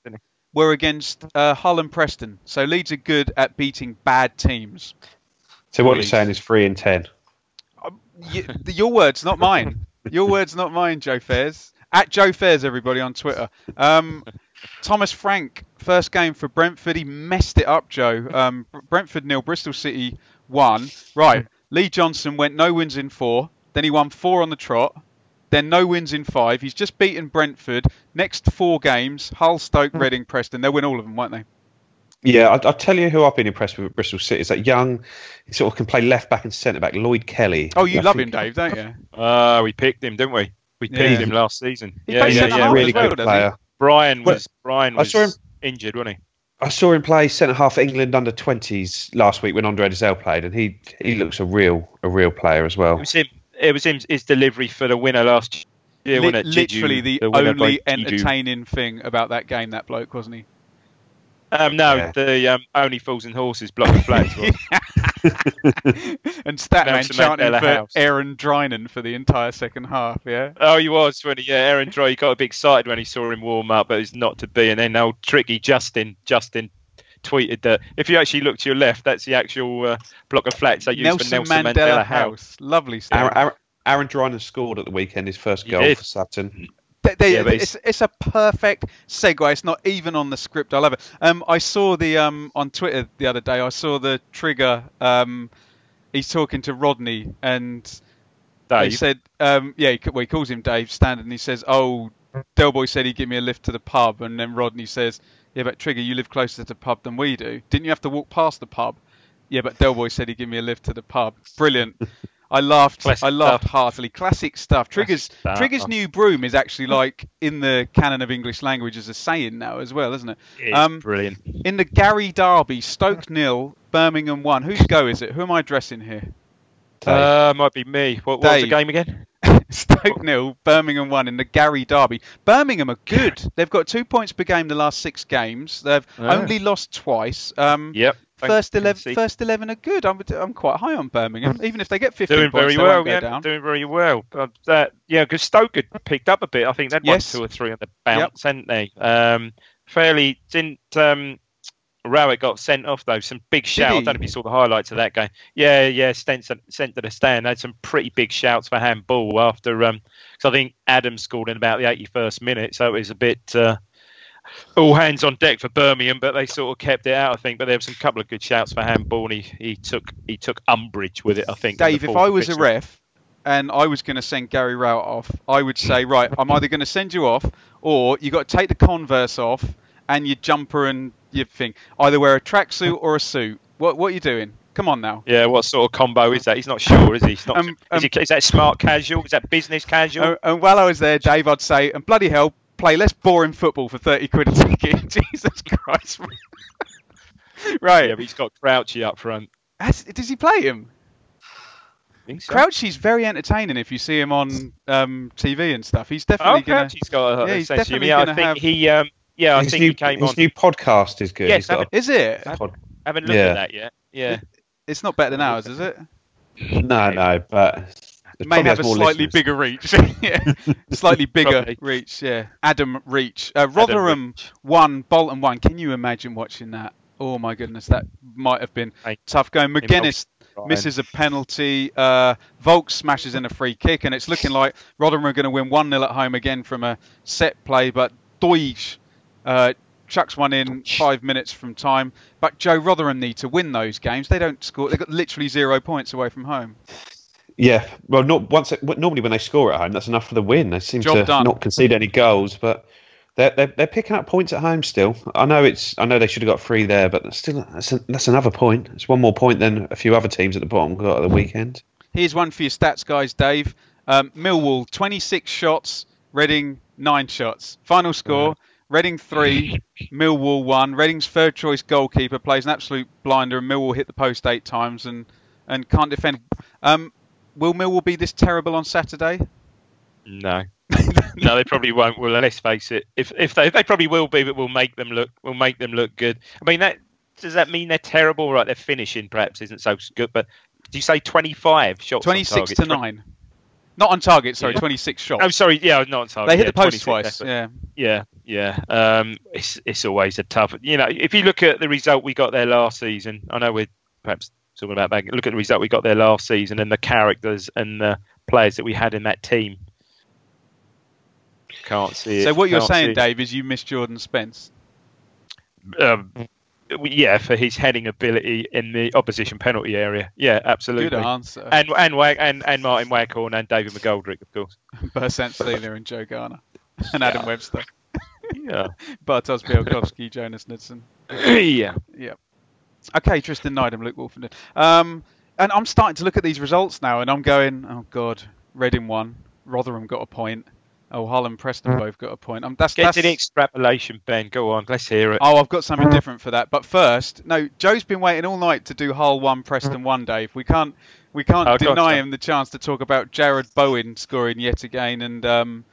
were against uh, Hull and Preston. So Leeds are good at beating bad teams. So what Leeds. you're saying is three and ten. Y- your words, not mine. Your words, not mine, Joe Fairs. At Joe Fairs, everybody on Twitter. Um, Thomas Frank, first game for Brentford. He messed it up, Joe. Um, Brentford nil, Bristol City one. Right. Lee Johnson went no wins in four. Then he won four on the trot. Then no wins in five. He's just beaten Brentford. Next four games: Hull, Stoke, Reading, Preston. They'll win all of them, won't they? Yeah, I, I'll tell you who I've been impressed with at Bristol City is that young, he sort of can play left back and centre back, Lloyd Kelly. Oh, you I love think- him, Dave, don't you? Uh, we picked him, didn't we? We picked Yeah. him last season. He yeah, yeah, yeah. really as well, good doesn't he? player. Brian was Brian I saw him- injured, wasn't he? I saw him play centre half England under twenties last week when Andre Dozzell played, and he he looks a real a real player as well. It well. was him. It was him. His delivery for the winner last year, Li- wasn't it? Jiju, literally the, winner only entertaining thing about that game, that bloke, wasn't he? Um, no, Yeah. the um, only fools and horses block of flats. and Statman Nelson chanting for House. Aaron Drinan for the entire second half. Yeah. Oh, he was when he, yeah, Aaron Troy got a bit excited when he saw him warm up, but it's not to be. And then old tricky Justin, Justin tweeted that if you actually look to your left, that's the actual uh, block of flats they use Nelson, for Nelson Mandela, Mandela, House. House. Lovely stuff. Aaron, Aaron, Aaron Drinan scored at the weekend his first He goal did. for Sutton. They- Yeah, it's, it's a perfect segue. It's not even on the script. I love it. Um, I saw the um, on Twitter the other day. I saw the trigger. Um, he's talking to Rodney, and Dave. said, um, yeah, he, well, he calls him Dave Standard, and he says, "Oh, Delboy said he'd give me a lift to the pub," and then Rodney says, "Yeah, but Trigger, you live closer to the pub than we do. Didn't you have to walk past the pub?" Yeah, but Delboy said he'd give me a lift to the pub. Brilliant. I laughed. Classic I laughed stuff. heartily. Classic stuff. Triggers. stuff. Triggers new broom is actually like in the canon of English language as a saying now as well, isn't it? It's Um, brilliant. In the Gary Derby, Stoke nil, Birmingham one. Whose go is it? Who am I addressing here? Uh, might be me. What, what was the game again? Stoke nil, Birmingham one in the Gary Derby. Birmingham are good. They've got two points per game the last six games. They've Yeah. only lost twice. Um, Yep. First eleven, see. first eleven are good. I'm, I'm quite high on Birmingham. Even if they get 15 doing points, very they well. won't go Yeah, down. doing very well. But that, yeah, because Stoke had picked up a bit. I think they'd Yes. won two or three on the bounce, hadn't they? Um, fairly didn't. Um, Rowett got sent off though. Some big shouts. I don't know if you saw the highlights of that game. Yeah, yeah. Sent sent to the stand. They had some pretty big shouts for handball after. Um, because I think Adams scored in about the 81st minute, so it was a bit. Uh, all hands on deck for Birmingham, but they sort of kept it out, I think. But there were some couple of good shouts for handball, and he, he took he took umbrage with it, I think. Dave, if I was a ref and I was going to send Gary Rowett off, I would say, right, I'm either going to send you off, or you got to take the Converse off and your jumper and your thing. Either wear a tracksuit or a suit. What what are you doing? Come on now. Yeah, what sort of combo is that? He's not sure, is he? He's not, Um, is, he, is that smart casual? Is that business casual? And, and while I was there, Dave, I'd say, and bloody hell, play less boring football for 30 quid a ticket. Jesus Christ. right. yeah, but he's got Crouchy up front. Has- does he play him? I so. Crouchy's very entertaining if you see him on um, TV and stuff. He's Oh, definitely going Crouchy's got a Yeah, he's sense of definitely humour. Yeah, I think have- he. Um, yeah, I his think new, he came his on. new podcast is good. Yes, He's got haven't- Is it? a pod- haven't looked Yeah. at that yet. Yeah. It's not better than ours, is it? No, no, but It it may have a slightly listeners. bigger reach. yeah, slightly bigger Probably. reach. Yeah, Adam Reach. Uh, Rotherham Reach. one, Bolton one. Can you imagine watching that? Oh my goodness, that might have been Hey. tough going. McGuinness misses a penalty. Uh, Vaulks smashes in a free kick, and it's looking like Rotherham are going to win 1 0 at home again from a set play. But Deutsch uh, chucks one in five minutes from time. But Joe Rotherham need to win those games. They don't score. They've got literally zero points away from home. Yeah, well, not once. Normally, when they score at home, that's enough for the win. They seem Job to done. not concede any goals, but they're, they're they're picking up points at home still. I know it's. I know they should have got three there, but that's still that's, a, that's another point. It's one more point than a few other teams at the bottom got at the weekend. Here's one for your stats, guys, Dave. Um, Millwall, 26 shots. Reading, 9 shots. Final score, Reading 3, Millwall 1. Reading's third choice goalkeeper plays an absolute blinder, and Millwall hit the post eight times and, and can't defend. Um, will Millwall be this terrible on Saturday? No. no, they probably won't. Well, let's face it. If if they they probably will be, but we'll make them look we'll make them look good. I mean that does that mean they're terrible? Right, their finishing perhaps isn't so good. But do you say twenty five shots? 26 to 9. Not on target, sorry, Yeah. 26 shots. Oh, sorry. Yeah, not on target. they hit yeah, the post twice. it. Yeah. Yeah, yeah. Um, it's it's always a tough. You know, if you look at the result we got there last season, I know we're perhaps talking about that. Look at the result we got there last season and the characters and the players that we had in that team. Can't see it. So what you're can't saying. Dave, is you miss Jordan Spence. Um, yeah, for his heading ability in the opposition penalty area. Yeah, absolutely. Good answer. And and and and Martin Waghorn and David McGoldrick, of course. Bersant Steeler and Joe Garner. And Adam Webster. Yeah. Bartosz Białkowski, Jonas Knudsen. yeah. Yeah. Okay, Tristan Nydam, Luke Wolfenden. Um, and I'm starting to look at these results now, and I'm going, oh god, Reading won, Rotherham got a point, oh Hull and Preston both got a point. Um, that's Get that's. to the extrapolation, Ben. Go on. Let's hear it. Oh, I've got something different for that. But first, no, Joe's been waiting all night to do Hull one, Preston one, Dave. We can't, we can't Oh, deny him the chance to talk about Jarrod Bowen scoring yet again and um,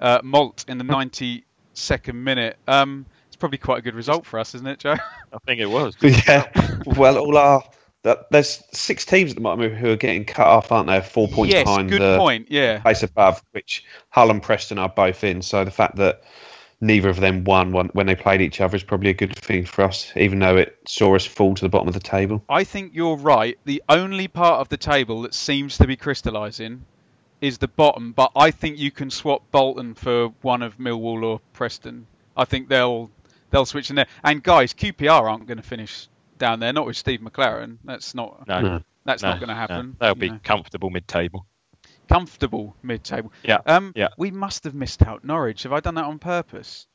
uh, Malt in the 92nd minute. Um, it's probably quite a good result for us, isn't it, Joe? I think it was. yeah. Well, all our that, there's six teams at the moment who are getting cut off, aren't there? Four points yes, behind good the point. Yeah. place above, which Hull and Preston are both in. So the fact that neither of them won when they played each other is probably a good thing for us, even though it saw us fall to the bottom of the table. I think you're right. The only part of the table that seems to be crystallising is the bottom, but I think you can swap Bolton for one of Millwall or Preston. I think they'll they'll switch in there. And guys, QPR aren't going to finish down there, not with Steve McClaren. That's not No, No. that's no, not going to no. happen. They'll be know. comfortable mid-table. comfortable mid-table. Yeah, Um, yeah. we must have missed out Norwich. Have I done that on purpose?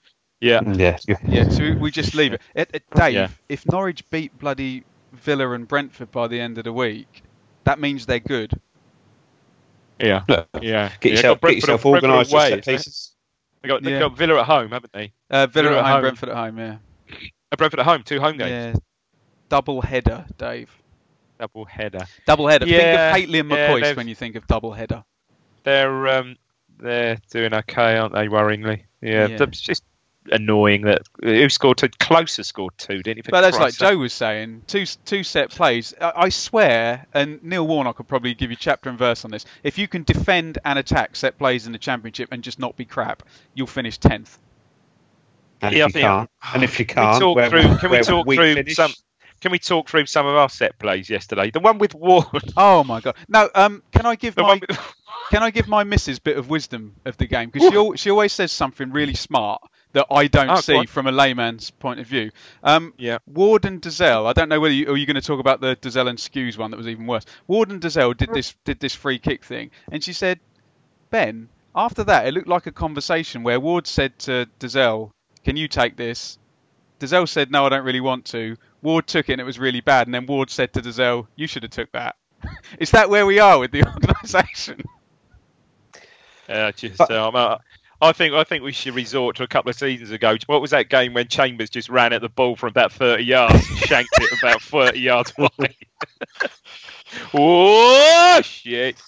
Yeah. Yeah. Yeah, so we- we just leave it. Uh, uh, Dave, Yeah. if Norwich beat bloody Villa and Brentford by the end of the week, that means they're good. Yeah. Look, Yeah. Get Yeah, yourself, got get yourself organised. away, set isn't it? pieces. They got, they Yeah. got Villa at home, haven't they? Uh, Villa Villa at home, home. Brentford at home, yeah. Uh, Brentford at home, two home games. Yeah. Double header, Dave. Double header. Double header. Yeah, think of Haitley and yeah, McCoy they've- when you think of double header. they're um, they're doing okay, aren't they? Worryingly, yeah. Yeah. It's just annoying that who scored two? Closer scored two, didn't he? But that's like Joe was saying, two two set plays. I, I swear, and Neil Warnock could probably give you chapter and verse on this. If you can defend and attack set plays in the championship and just not be crap, you'll finish tenth. And Yeah, I if you think- can't, and if you Can we can't, talk where, through? Can we talk we through finish? some? Can we talk through some of our set plays yesterday? The one with Ward. Oh my god! No, um, can I give The my with, can I give my missus bit of wisdom of the game because she al- she always says something really smart that I don't Oh, see from a layman's point of view. Um, Yeah. Ward and Dozzell. I don't know whether you are you going to talk about the Dozzell and Skuse one that was even worse. Ward and Dozzell did this did this free kick thing, and she said, Ben. After that, it looked like a conversation where Ward said to Dozzell, "Can you take this?" Dozzell said, "No, I don't really want to." Ward took it, and it was really bad. And then Ward said to Dozzell, "You should have took that." Is that where we are with the organisation? uh, just, um, uh, I think I think we should resort to a couple of seasons ago. What was that game when Chambers just ran at the ball from about thirty yards and shanked it about thirty yards wide? oh shit!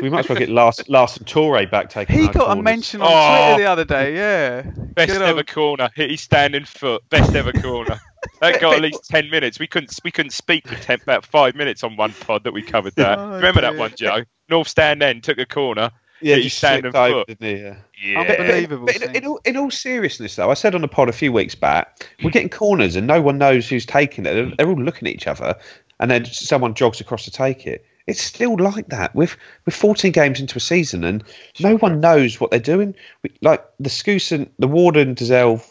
We might as well get Lars, Larson Torre back taking. He our got a mention on Oh. Twitter the other day. Yeah, Best Good ever old- corner. Hit his standing foot. Best ever corner. That got at least ten minutes. We couldn't we couldn't speak for ten, about five minutes on one pod that we covered that. Oh, Remember that one, Joe? North stand end took a corner. Yeah, hit he his standing slipped over, foot. didn't he? Yeah. Yeah. Unbelievable. But in, in, all, in all seriousness, though, I said on the pod a few weeks back, we're getting corners and no one knows who's taking it. They're, they're all looking at each other, and then someone jogs across to take it. It's still like that. With with 14 games into a season, and no one knows what they're doing. We, like the Scoosen, the Warden Dozzell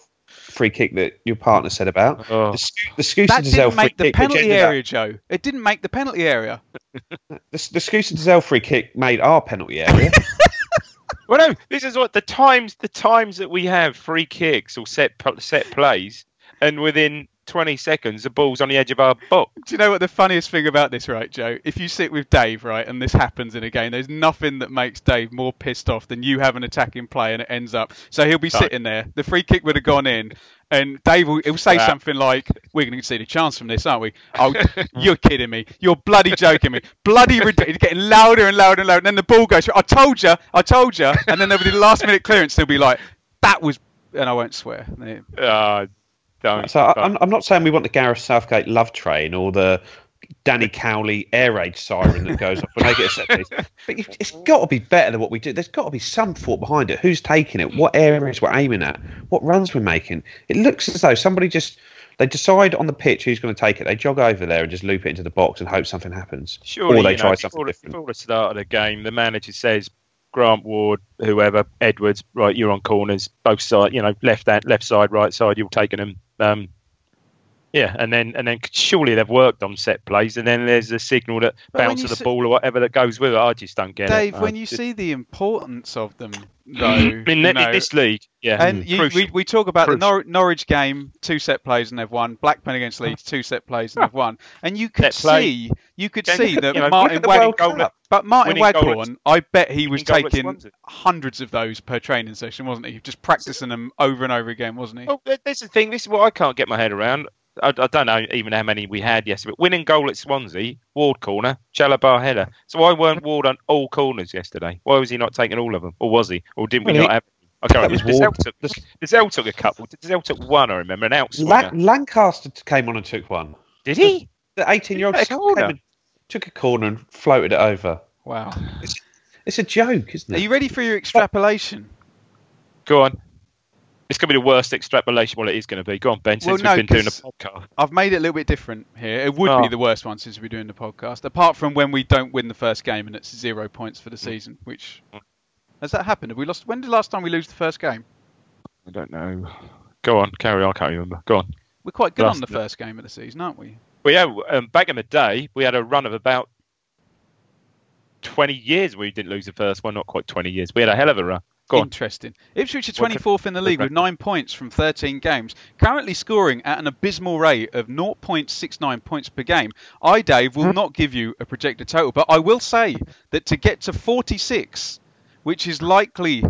free kick that your partner said about. Oh. The, Sco- the Scoosen that didn't free make the penalty ended up- area, Joe. It didn't make the penalty area. the, the Scoosen Dozzell free kick made our penalty area. Well, no, this is what the times the times that we have free kicks or set set plays, and within 20 seconds the ball's on the edge of our box. Do you know what the funniest thing about this, right, Joe? If you sit with Dave, right, and this happens in a game, there's nothing that makes Dave more pissed off than you have an attacking play and it ends up. So he'll be sitting there. The free kick would have gone in, and Dave will he'll say something like, "We're going to see the chance from this, aren't we?" Oh, you're kidding me! You're bloody joking me! Bloody ridiculous! Getting louder and louder and louder. And then the ball goes. I told you! I told you! And then there'll be the last minute clearance. They'll be like, "That was," and I won't swear. Uh, don't. So I'm, I'm not saying we want the Gareth Southgate love train or the Danny Cowley air raid siren that goes off when they get a set piece. But it's got to be better than what we do. There's got to be some thought behind it. Who's taking it? What areas we're aiming at? What runs we're making? It looks as though somebody just they decide on the pitch who's going to take it. They jog over there and just loop it into the box and hope something happens. Surely, or they you know, try before, something different. before the start of the game, the manager says, Grant Ward, whoever, Edwards, right, you're on corners, both side, you know, left hand, left side, right side, you're taking them. Um, yeah, and then and then surely they've worked on set plays, and then there's a signal that But when bounce of the see- ball or whatever that goes with it. I just don't get Dave, it. Dave, when I you just- see the importance of them, though, in, you know, this league, yeah, And you, we, we talk about Crucial. the Nor- Norwich game, two set plays and they've won. Blackburn against Leeds, two set plays and they've won. And you could see, you could Then see that you know, Martin look at the Wag- but- Martin Winning goal at- Waghorn, I bet he was winning goal at taking hundreds of those per training session, wasn't he? Just practicing them over and over again, wasn't he? Well, th- this is the thing. This is what I can't get my head around. I, I don't know even how many we had yesterday. But winning goal at Swansea, Ward corner, Chalobah header. So why weren't Ward on all corners yesterday? Why was he not taking all of them? Or was he? Or didn't we Well, not he- have? I can't was remember. Ward. Dozzell took, Dozzell took a couple. Dozzell took one, I remember, an outswinger. La- Lancaster came on and took one. Did he? The 18 year old Took a corner. took a corner and floated it over. Wow. It's a joke, isn't it? Are you ready for your extrapolation? Go on. It's going to be the worst extrapolation. Well, it is going to be. Go on, Ben, Well, no, we've been doing a 'cause- podcast. I've made it a little bit different here. It would be Oh. the worst one since we're doing the podcast, apart from when we don't win the first game and it's zero points for the season. Which has that happened? Have we lost? When did the last time we lose the first game? I don't know. Go on, carry on. I can't remember. Go on. We're quite good Last- on the first game of the season, aren't we? Well, yeah, um, back in the day, we had a run of about 20 years where we didn't lose the first one. Not quite 20 years. We had a hell of a run. Go on. Interesting. Ipswich are What could- 24th in the league with nine points from 13 games, currently scoring at an abysmal rate of 0.69 points per game. I, Dave, will not give you a projected total, but I will say that to get to 46, which is likely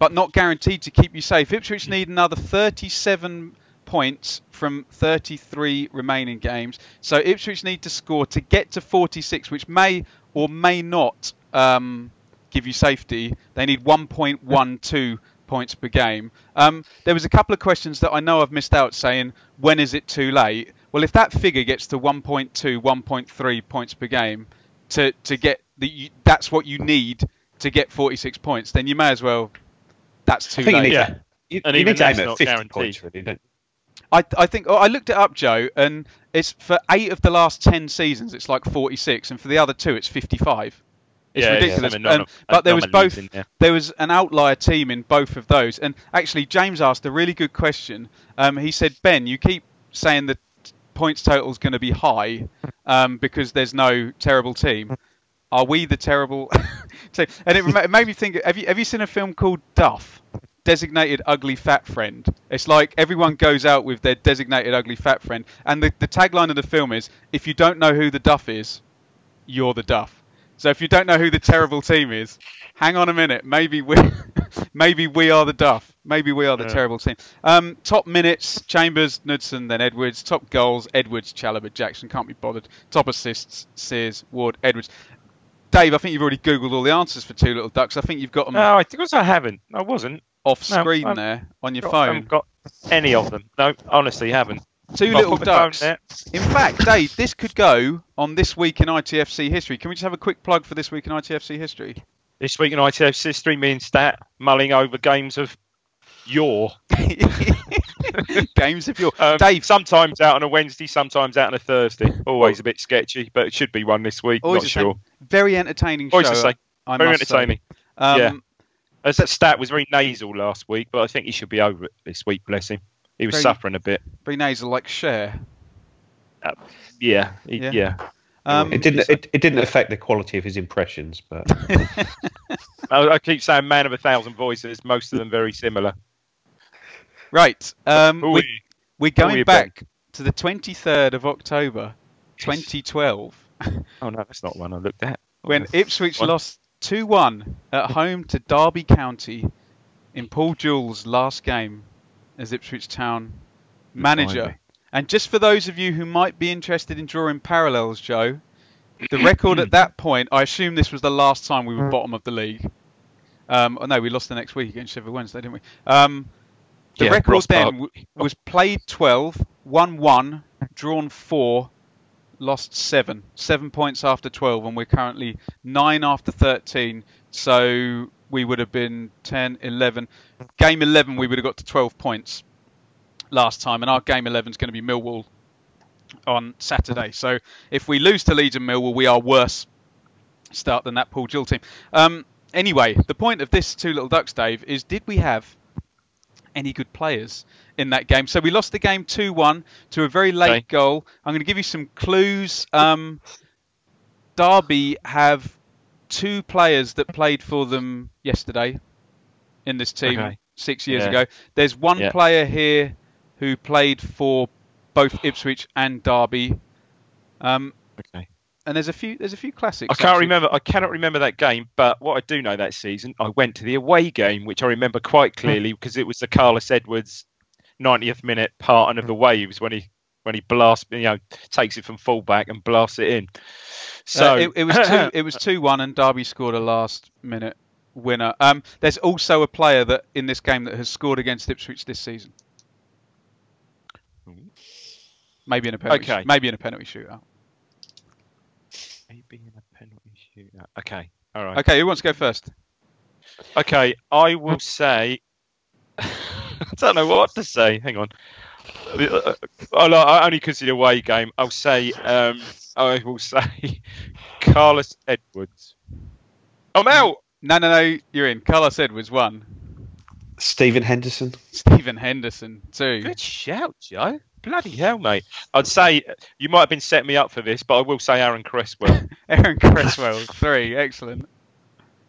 but not guaranteed to keep you safe, Ipswich need another 37 points from 33 remaining games. So Ipswich need to score to get to 46, which may or may not um, give you safety. They need 1.12 points per game. Um, there was a couple of questions that I know I've missed out saying when is it too late? Well, if that figure gets to 1.2, 1.3 points per game to to get the that's what you need to get 46 points, then you may as well. That's too I think you late. need Yeah. you, And you even need to aim at 50 guaranteed. points, really, don't I, I think oh, I looked it up, Joe, and it's for eight of the last ten seasons, it's like 46, and for the other two, it's 55. It's Yeah, yeah, ridiculous. And- but there was both. in there. There was an outlier team in both of those, and actually, James asked a really good question. Um, he said, "Ben, you keep saying the points total is going to be high um, because there's no terrible team. Are we the terrible team?" And it, it made me think. Have you have you seen a film called Duff? Designated ugly fat friend. It's like everyone goes out with their designated ugly fat friend, and the, the tagline of the film is, "If you don't know who the Duff is, you're the Duff." So if you don't know who the terrible team is, hang on a minute. Maybe we, maybe we are the Duff. Maybe we are the Yeah. terrible team. Um, top minutes: Chambers, Knudsen, then Edwards. Top goals: Edwards, Chalobah, Jackson. Can't be bothered. Top assists: Sears, Ward, Edwards. Dave, I think you've already googled all the answers for Two Little Ducks. I think you've got them No, I think I haven't. I wasn't. off screen I'm- there on your I phone. haven't got any of them. No, honestly, haven't. Two I'll Little put my phone Ducks. In fact, Dave, this could go on this week in ITFC history. Can we just have a quick plug for this week in ITFC history? This week in ITF history, me and Stat mulling over games of yore. Games of your Um, Dave. Sometimes out on a Wednesday, sometimes out on a Thursday. Always a bit sketchy, but it should be one this week. Always Not sure. Very entertaining Always show. the same. I Very say. entertaining. Um, Yeah. As that stat was very nasal last week, but I think he should be over it this week. Bless him. He was Very- suffering a bit. Very nasal, like Cher. Yeah, he- Yeah. yeah. Um, it didn't. It, it didn't affect the quality of his impressions, but I, I keep saying "man of a thousand voices." Most of them very similar. right. Um, we, we're going you, back to the 23rd of October, 2012, Oh no, that's not one I looked at. when Ipswich One. lost 2-1 at home to Derby County in Paul Jewell's last game as Ipswich Town manager. And just for those of you who might be interested in drawing parallels, Joe, the record at that point, I assume this was the last time we were bottom of the league. Um, oh no, we lost the next week against Sheffield Wednesday, didn't we? Um, the Yeah, record Ross then w- was played 12, won 1, drawn 4, lost 7. 7 points after 12, and we're currently 9 after 13. So we would have been 10, 11. Game 11, we would have got to 12 points last time, and our game 11 is going to be Millwall on Saturday. So if we lose to Leeds and Millwall, we are worse start than that Paul Jewell team. Um, anyway, the point of this two little ducks, Dave, is did we have any good players in that game? So we lost the game 2-1 to a very late Okay. goal. I'm going to give you some clues. Um, Derby have two players that played for them yesterday in this team Okay. six years Yeah. ago. There's one Yeah. player here who played for both Ipswich and Derby. Um, Okay. and there's a few there's a few classics. I can't actually. remember. I cannot remember that game, but what I do know that season, I went to the away game, which I remember quite clearly because it was the Carlos Edwards 90th minute part of the waves when he when he blasts, you know, takes it from fullback and blasts it in. So Uh, it, it was two. It was two one, and Derby scored a last minute winner. Um, there's also a player that in this game that has scored against Ipswich this season. Maybe in a penalty. Okay. Maybe in a penalty shootout. maybe in a penalty shootout. Okay, all right. Okay, who wants to go first? Okay, I will say. I don't know what to say. Hang on. I'll, I only consider away game. I'll say. Um, I will say Carlos Edwards. I'm out. No, no, no. You're in. Carlos Edwards one. Stephen Henderson. Stephen Henderson two. Good shout, Joe. Bloody hell, mate. I'd say you might have been setting me up for this, but I will say Aaron Cresswell. Aaron Cresswell three. Excellent.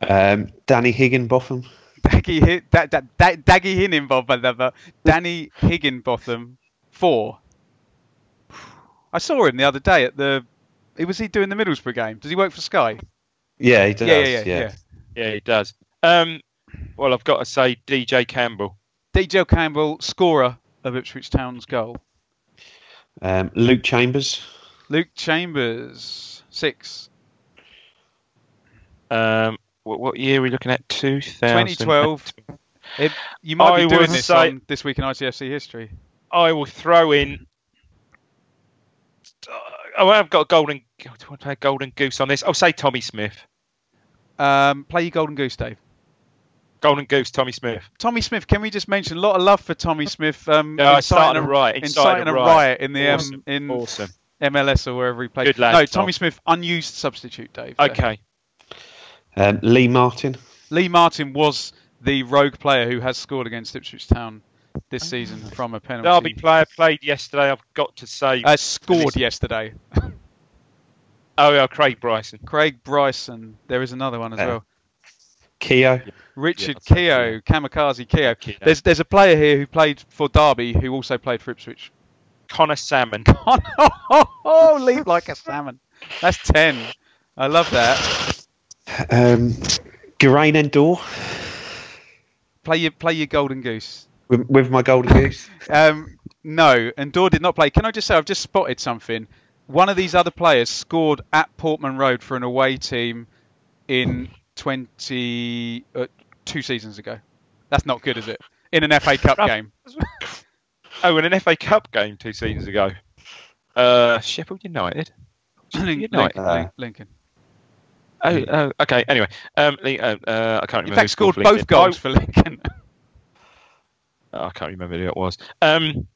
Um, Danny Higginbotham. Daggy hit that that da, Daggy Higginbotham. Danny Higginbotham four. I saw him the other day at the. Was he doing the Middlesbrough game? Does he work for Sky? Yeah, he does. yeah, yeah, yeah, yeah. yeah, he does. Um, well, I've got to say DJ Campbell. DJ Campbell, scorer of Ipswich Town's goal. Um, Luke Chambers. Luke Chambers, six. Um, what, what year are we looking at? 2000. 2012. It, you might I be doing would this say- on this week in ITFC history. I will throw in. Oh, I've got a golden. Do I want to play a golden goose on this? I'll say Tommy Smith. Um, play your golden goose, Dave. Golden goose, Tommy Smith. Tommy Smith. Can we just mention a lot of love for Tommy Smith? Um, Yeah, I inciting started a riot, inciting incited a a riot, riot. in the Awesome, um, in awesome. MLS or wherever he played. Good lad, no, Tom. Tommy Smith, unused substitute, Dave. Okay. Um, Lee Martin. Lee Martin was the rogue player who has scored against Ipswich Town this season from a penalty. Derby player played yesterday. I've got to say. Uh, scored yesterday. oh, yeah, Craig Bryson. Craig Bryson. There is another one as Uh, well. Keogh. Richard Yeah, Keogh, Kamikaze Keogh. Keogh. There's there's a player here who played for Derby who also played for Ipswich. Conor Sammon. oh, oh, oh, leap like a salmon. That's ten. I love that. Um, Geraint Endor Play your play your golden goose. With, with my golden goose. Um, no, and Dor did not play. Can I just say I've just spotted something. One of these other players scored at Portman Road for an away team in 20 uh, two seasons ago. That's not good, is it? In an FA Cup game. Oh, in an FA Cup game two seasons ago. Uh, Sheffield United. Lincoln. United. Lincoln. Lincoln. Oh, oh, okay. Anyway, um, uh, uh, I can't remember. In remember. fact, who scored for both Lincoln. goals for Lincoln. Oh, I can't remember who it was. Um,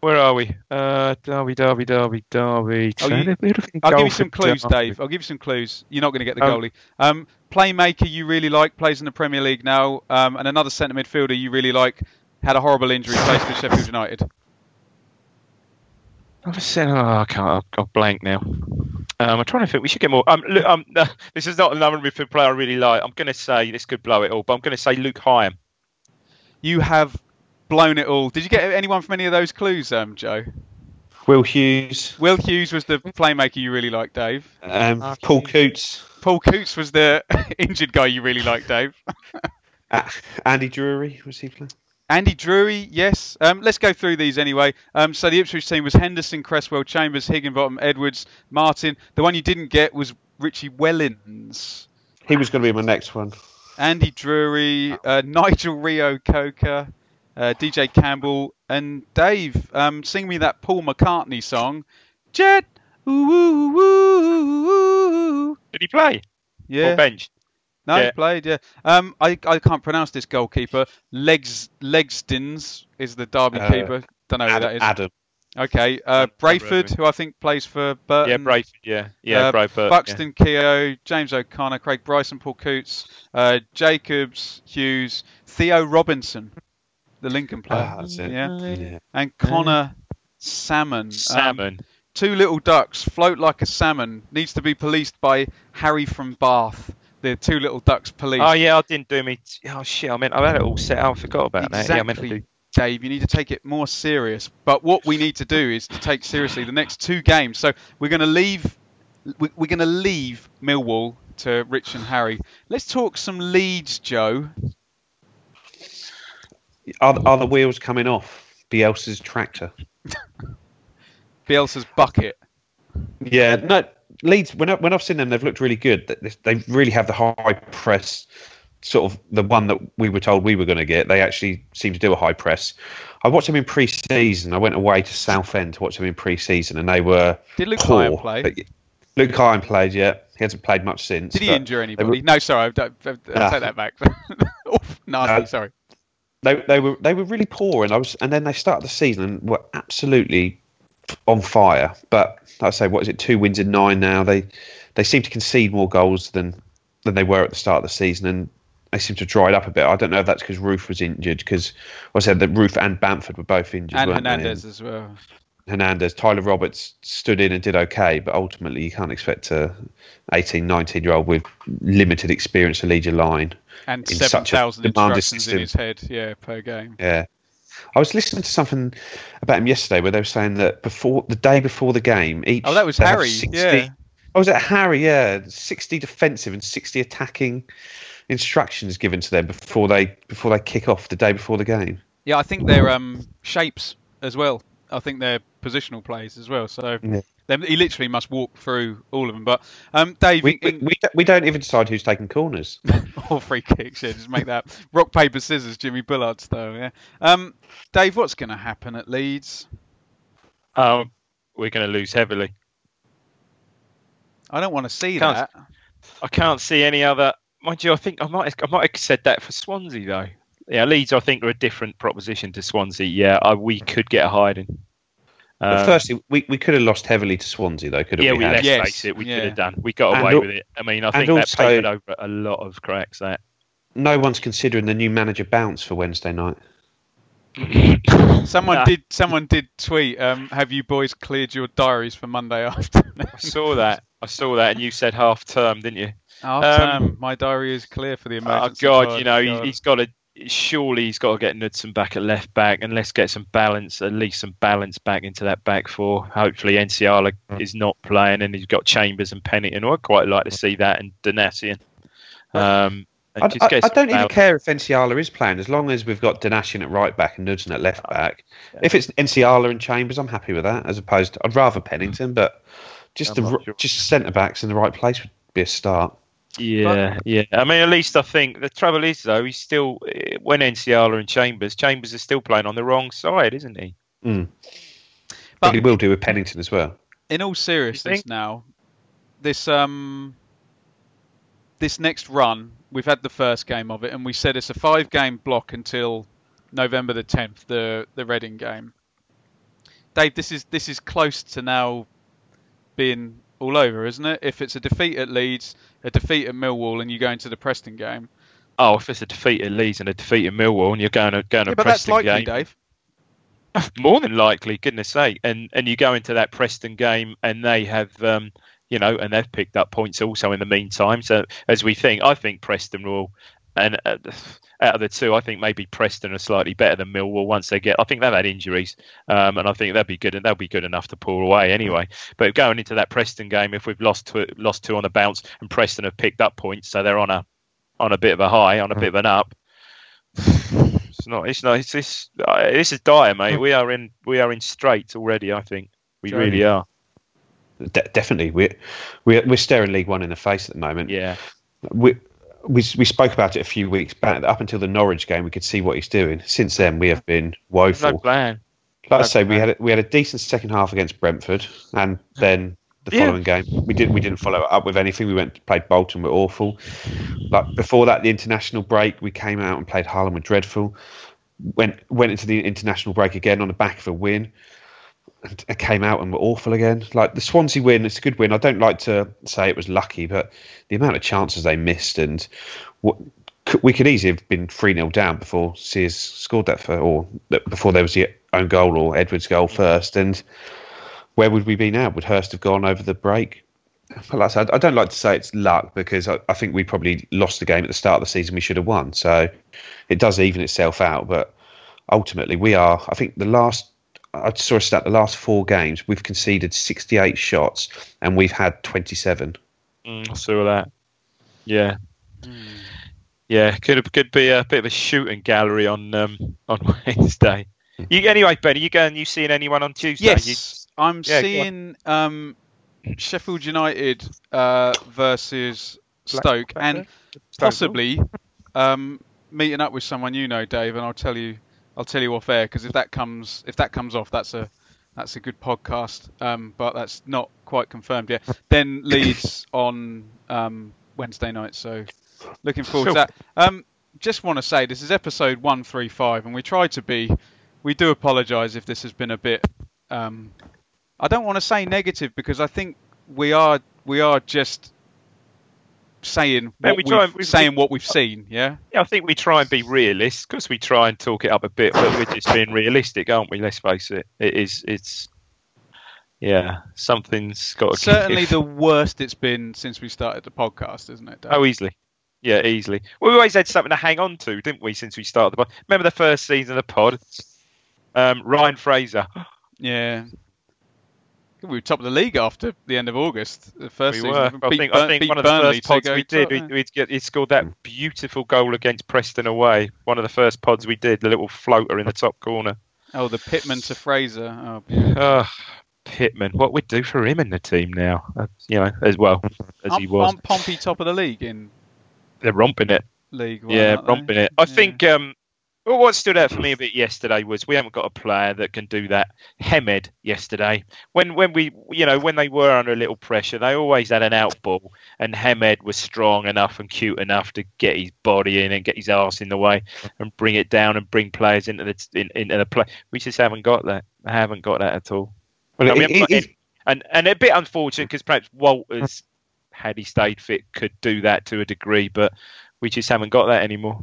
where are we? Uh, Derby, Derby, Derby, Derby. Oh, you- I'll give you some clues, Derby. Dave. I'll give you some clues. You're not going to get the Um, goalie. Um, playmaker you really like plays in the Premier League now, um, and another centre midfielder you really like had a horrible injury, plays for Sheffield United. I just said, oh, I can't. I've got blank now. Um, I'm trying to think. We should get more. Um, look, um, this is not another midfield player I really like. I'm going to say this could blow it all, but I'm going to say Luke Hyam. You have blown it all. Did you get anyone from any of those clues, um, Joe? Will Hughes. Will Hughes was the playmaker you really like, Dave. Um, Paul Coutts. Paul Coutts was the injured guy you really like, Dave. Uh, Andy Drury was he playing? Andy Drury, yes. Um, let's go through these anyway. Um, so the Ipswich team was Henderson, Cresswell, Chambers, Higginbotham, Edwards, Martin. The one you didn't get was Richie Wellens. He was going to be my next one. Andy Drury, uh, Nigel Reo-Coker, uh, DJ Campbell, and Dave. Um, sing me that Paul McCartney song. Jet. Ooh, ooh, ooh, ooh. Did he play? Yeah. Or bench? No, he played. Yeah. Um, I I can't pronounce this goalkeeper. Legs Legzdins is the Derby Uh, keeper. Don't know who Adam. that is. Adam. Okay. Uh, Brayford, who I think plays for Burton. Yeah, Brayford. Yeah, yeah, Uh, Brayford. Buxton, Keogh, James O'Connor, Craig Bryson, Paul Coutts, uh, Jacobs, Hughes, Theo Robinson, the Lincoln player. Ah, that's it. Yeah. Yeah. And Conor Sammon. Um, Salmon. two little ducks float like a salmon. Needs to be policed by Harry from Bath. The two little ducks police. Oh yeah, I didn't do me. Oh shit! I meant I had it all set out. I forgot about that. Yeah, I meant to Exactly, do. Dave. You need to take it more serious. But what we need to do is to take seriously the next two games. So we're going to leave. we- We're going to leave Millwall to Rich and Harry. Let's talk some leads, Joe. Are, are the wheels coming off Bielsa's tractor? Bielsa's bucket. Yeah, no. Leeds. When I, when I've seen them, they've looked really good. They- really have the high press, sort of the one that we were told we were going to get. They actually seem to do a high press. I watched them in pre-season. I went away to Southend to watch them in pre-season, and they were Did Luke poor. Hyam play? Luke Hyam played. Yeah, he hasn't played much since. Did he injure anybody? were- No, sorry. I, I, I Ah. take that back. No. Sorry. They they were they were really poor, and I was and then they started the season and were absolutely on fire. But like I say, what is it? Two wins in nine now. They they seem to concede more goals than than they were at the start of the season, and they seem to have dried up a bit. I don't know if that's because Roofe was injured, because I said that Roofe and Bamford were both injured, And? Hernandez as well. Hernandez, Tyler Roberts stood in and did okay, but ultimately you can't expect a 18, 19 year old with limited experience to lead your line. And in seven such a thousand demanding instructions in his head. Yeah, per game. Yeah. I was listening to something about him yesterday where they were saying that before the day before the game, each Oh, that was Harry. 60 Yeah. Oh, was it Harry? Yeah, sixty defensive and sixty attacking instructions given to them before they before they kick off the day before the game. Yeah, I think they're um, shapes as well. I think they're positional plays as well. So Yeah. Then he literally must walk through all of them. But um, Dave, We, we, in- we, don't- we don't even decide who's taking corners. or free kicks, yeah, just make that rock paper scissors, Jimmy Bullard style. Yeah. Um, Dave, what's going to happen at Leeds? Um, we're going to lose heavily. I don't want to see Can't- that. I can't see any other. Mind you, I think I might I might have said that for Swansea though. Yeah, Leeds I think are a different proposition to Swansea. Yeah, I, we could get a hiding. But Um, firstly, we, we could have lost heavily to Swansea, though, could have yeah, we? we let's Yes, face it, we yeah. could have done. We got away al- with it. I mean, I and think that also- papered over a lot of cracks. That No one's considering the new manager bounce for Wednesday night. Someone Nah. did. Someone did tweet. Um, have you boys cleared your diaries for Monday afternoon? I saw that. I saw that, and you said half term, didn't you? Half Um, term. My diary is clear for the Oh. God, pod. you know God. he, he's got to. Surely he's got to get Knudsen back at left back, and let's get some balance, at least some balance back into that back four. Hopefully, Nsiala mm. is not playing, and he's got Chambers and Pennington. I'd quite like to see that, and Donacien. Um, I, I- I don't even care if Nsiala is playing, as long as we've got Donacien at right back and Knudsen at left uh, back. If it's Nsiala and Chambers, I'm happy with that. As opposed, to, I'd rather mm. Pennington, but just I'm the sure. just centre backs in the right place would be a start. Yeah, yeah. I mean, at least I think the trouble is though, he's still eh, when Nsiala and Chambers, Chambers is still playing on the wrong side, isn't he? Mm. But- But he will do with Pennington as well. in all seriousness now, this um this next run, we've had the first game of it, and we said it's a five game block until November the tenth, the the Reading game. Dave, this is this is close to now being all over, isn't it? If it's a defeat at Leeds, a defeat at Millwall, and you go into the Preston game. Oh, if it's a defeat at Leeds and a defeat at Millwall, and you're going to going to Yeah, but that's Preston likely, game, Dave. more than likely, goodness sake, and and you go into that Preston game and they have, um, you know, and they've picked up points also in the meantime. So as we think, I think Preston will, and uh, out of the two, I think maybe Preston are slightly better than Millwall once they get. I think they've had injuries, um, and I think they'll be good, and they'll be good enough to pull away anyway. But going into that Preston game, if we've lost two, lost two on the bounce, and Preston have picked up points, so they're on a on a bit of a high, on a bit of an up. It's not. It's not. It's this. Uh, this is dire, mate. We are in. We are in straits already. I think we Journey. really are. De- definitely, we're, we're we're staring League One in the face at the moment. Yeah. we, we we spoke about it a few weeks back. Up until the Norwich game, we could see what he's doing. Since then, we have been woeful. No plan. like I no say, we had a, we had a decent second half against Brentford, and then the Yeah. following game we didn't we didn't follow up with anything. We went played Bolton, we're awful. Like before that, the international break, we came out and played Harlem, we're dreadful. Went went into the international break again on the back of a win. Came out and were awful again. Like the Swansea win, it's a good win. I don't like to say it was lucky, but the amount of chances they missed and what we could easily have been 3 0 down before Sears scored that for, or before there was the own goal or Edwards' goal first. And where would we be now? Would Hurst have gone over the break? But like I said, I don't like to say it's luck because I, I think we probably lost the game at the start of the season we should have won. So it does even itself out. But ultimately, we are, I think the last, I saw a stat, the last four games, we've conceded 68 shots and we've had 27. Mm, I saw that. Yeah. Yeah, could could be a bit of a shooting gallery on um, on Wednesday. You anyway, Benny. You going? You seeing anyone on Tuesday? Yes, I'm Yeah, seeing um, Sheffield United uh, versus Stoke, and possibly um, meeting up with someone you know, Dave. And I'll tell you, I'll tell you off air because if that comes, if that comes off, that's a that's a good podcast. Um, but that's not quite confirmed yet. Then Leeds on um, Wednesday night, so looking forward to that. Um, just want to say this is episode 135, and we try to be. We do apologise if this has been a bit. Um, I don't want to say negative because I think we are we are just saying what we try we've, and- saying what we've seen. Yeah. Yeah, I think we try and be realist because we try and talk it up a bit, but we're just being realistic, aren't we? Let's face it. It is. It's. Yeah, something's got to Certainly give. the worst it's been since we started the podcast, isn't it? Dave? Oh, easily. Yeah, easily. Well, we always had something to hang on to, didn't we, since we started the pod? Remember the first season of the pod? Um, Ryan Fraser. Yeah. We were top of the league after the end of August. The first we season. were. I think, I think one of the Burnley first pods we did, top, we, yeah. we'd he scored that beautiful goal against Preston away. One of the first pods we did, the little floater in the top corner. Oh, the Pitman to Fraser. Oh, beautiful. Oh, Pitman, what we'd do for him in the team now, uh, you know, as well as he was. Aren't Pompey top of the league in They're romping it. League yeah, aren't they? romping it. I Yeah. think. Um, well, what stood out for me a bit yesterday was we haven't got a player that can do that. Hemed yesterday, when when we, you know, when they were under a little pressure, they always had an out ball, and Hemed was strong enough and cute enough to get his body in and get his arse in the way and bring it down and bring players into the in, into the play. We just haven't got that. I haven't got that at all. Well, it- it- and and a bit unfortunate because perhaps Walters, had he stayed fit, could do that to a degree, but we just haven't got that anymore.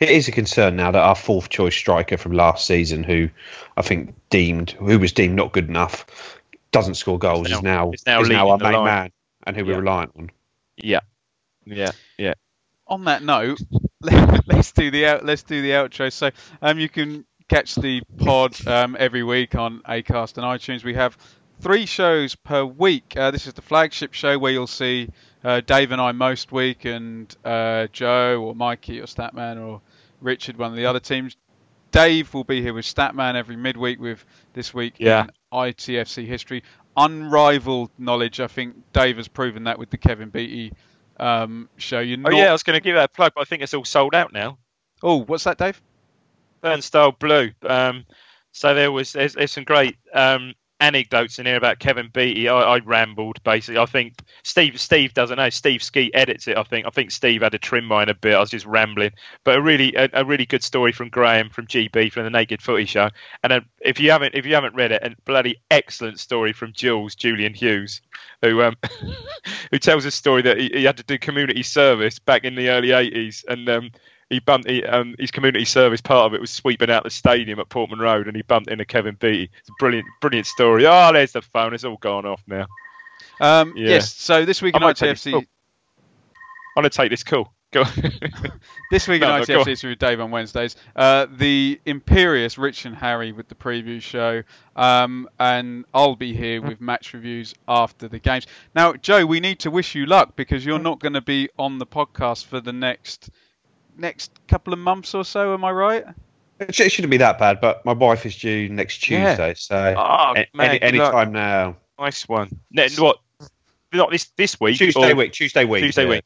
It is a concern now that our fourth choice striker from last season, who I think deemed who was deemed not good enough, doesn't score goals, Is is now- now is now is now our main line. man and who Yeah. we're reliant on. Yeah, yeah, yeah. on that note, let's do the out, let's do the outro. So um, you can catch the pod um, every week on Acast and iTunes. We have three shows per week. Uh, this is the flagship show where you'll see uh, Dave and I most week, and uh, Joe or Mikey or Statman or Richard, one of the other teams. Dave will be here with Statman every midweek with this week Yeah. in ITFC history. Unrivaled knowledge. I think Dave has proven that with the Kevin Beattie um, show. You're Oh not yeah, I was going to give that a plug, but I think it's all sold out now. Oh, what's that, Dave? Burnstyle Blue. Um, so there was there's, there's some great um, anecdotes in here about Kevin Beattie. I, I rambled basically. I think Steve Steve doesn't know. Steve Skeet edits it. I think I think Steve had to trim mine a bit. I was just rambling, but a really a, a really good story from Graham from GB from the Naked Footy Show. And uh if you haven't if you haven't read it, a bloody excellent story from Jules Julian Hughes, who um, who tells a story that he, he had to do community service back in the early 80s and um, he bumped he, um, his community service part of it was sweeping out the stadium at Portman Road and he bumped into Kevin Beattie. It's a brilliant brilliant story. Oh, there's the phone. It's all gone off now. Um, Yeah. Yes. So this week in ITFC, I'm gonna take this call. Go. this week No, in no, ITFC with Dave on Wednesdays. Uh, the Imperious Rich and Harry with the preview show, um, and I'll be here with match reviews after the games. Now, Joe, we need to wish you luck because you're not going to be on the podcast for the next next couple of months or so. Am I right? It sh- it shouldn't be that bad, but my wife is due next Yeah. Tuesday, so Oh, a- man, any, any time now. nice one. Ne- what? Not this this week. Tuesday or- week, Tuesday week. Tuesday yeah. week.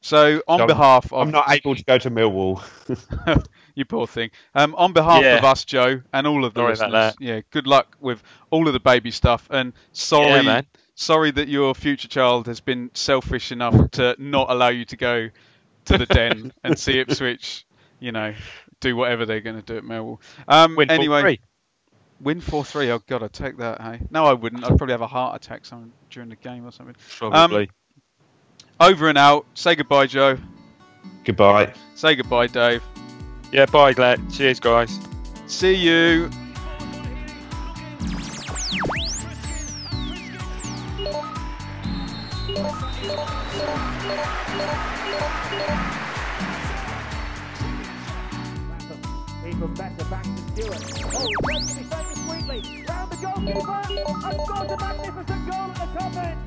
So on So behalf of I'm not able to go to Millwall. you poor thing. Um, on behalf Yeah. of us, Joe, and all of the Sorry about listeners, yeah, good luck with all of the baby stuff, and sorry, Yeah, man. sorry that your future child has been selfish enough to not allow you to go to the den and see Ipswich, you know, do whatever they're going to do at Millwall. Um, Win anyway, 4-3. win four three. Oh God, I'd take that. Hey, no, I wouldn't. I'd probably have a heart attack some during the game or something. Probably. Over and out. Say goodbye, Joe. Goodbye. Say goodbye, Dave. yeah. Bye, Glad. Cheers, guys. See you. To Stewart. Oh, he's going to be sweetly. Round the goalkeeper. And scores a magnificent goal at the top end.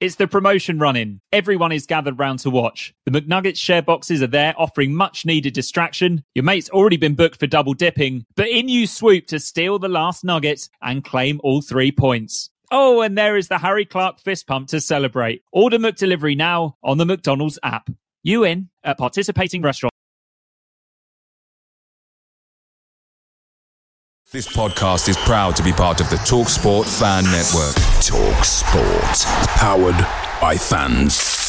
It's the promotion run-in. Everyone is gathered round to watch. The McNuggets share boxes are there offering much needed distraction. Your mate's already been booked for double dipping, but in you swoop to steal the last nugget and claim all three points. Oh, and there is the Harry Clark fist pump to celebrate. Order McDelivery now on the McDonald's app. You in at participating restaurants. This podcast is proud to be part of the TalkSport Fan Network. Talk Sport. Powered by fans.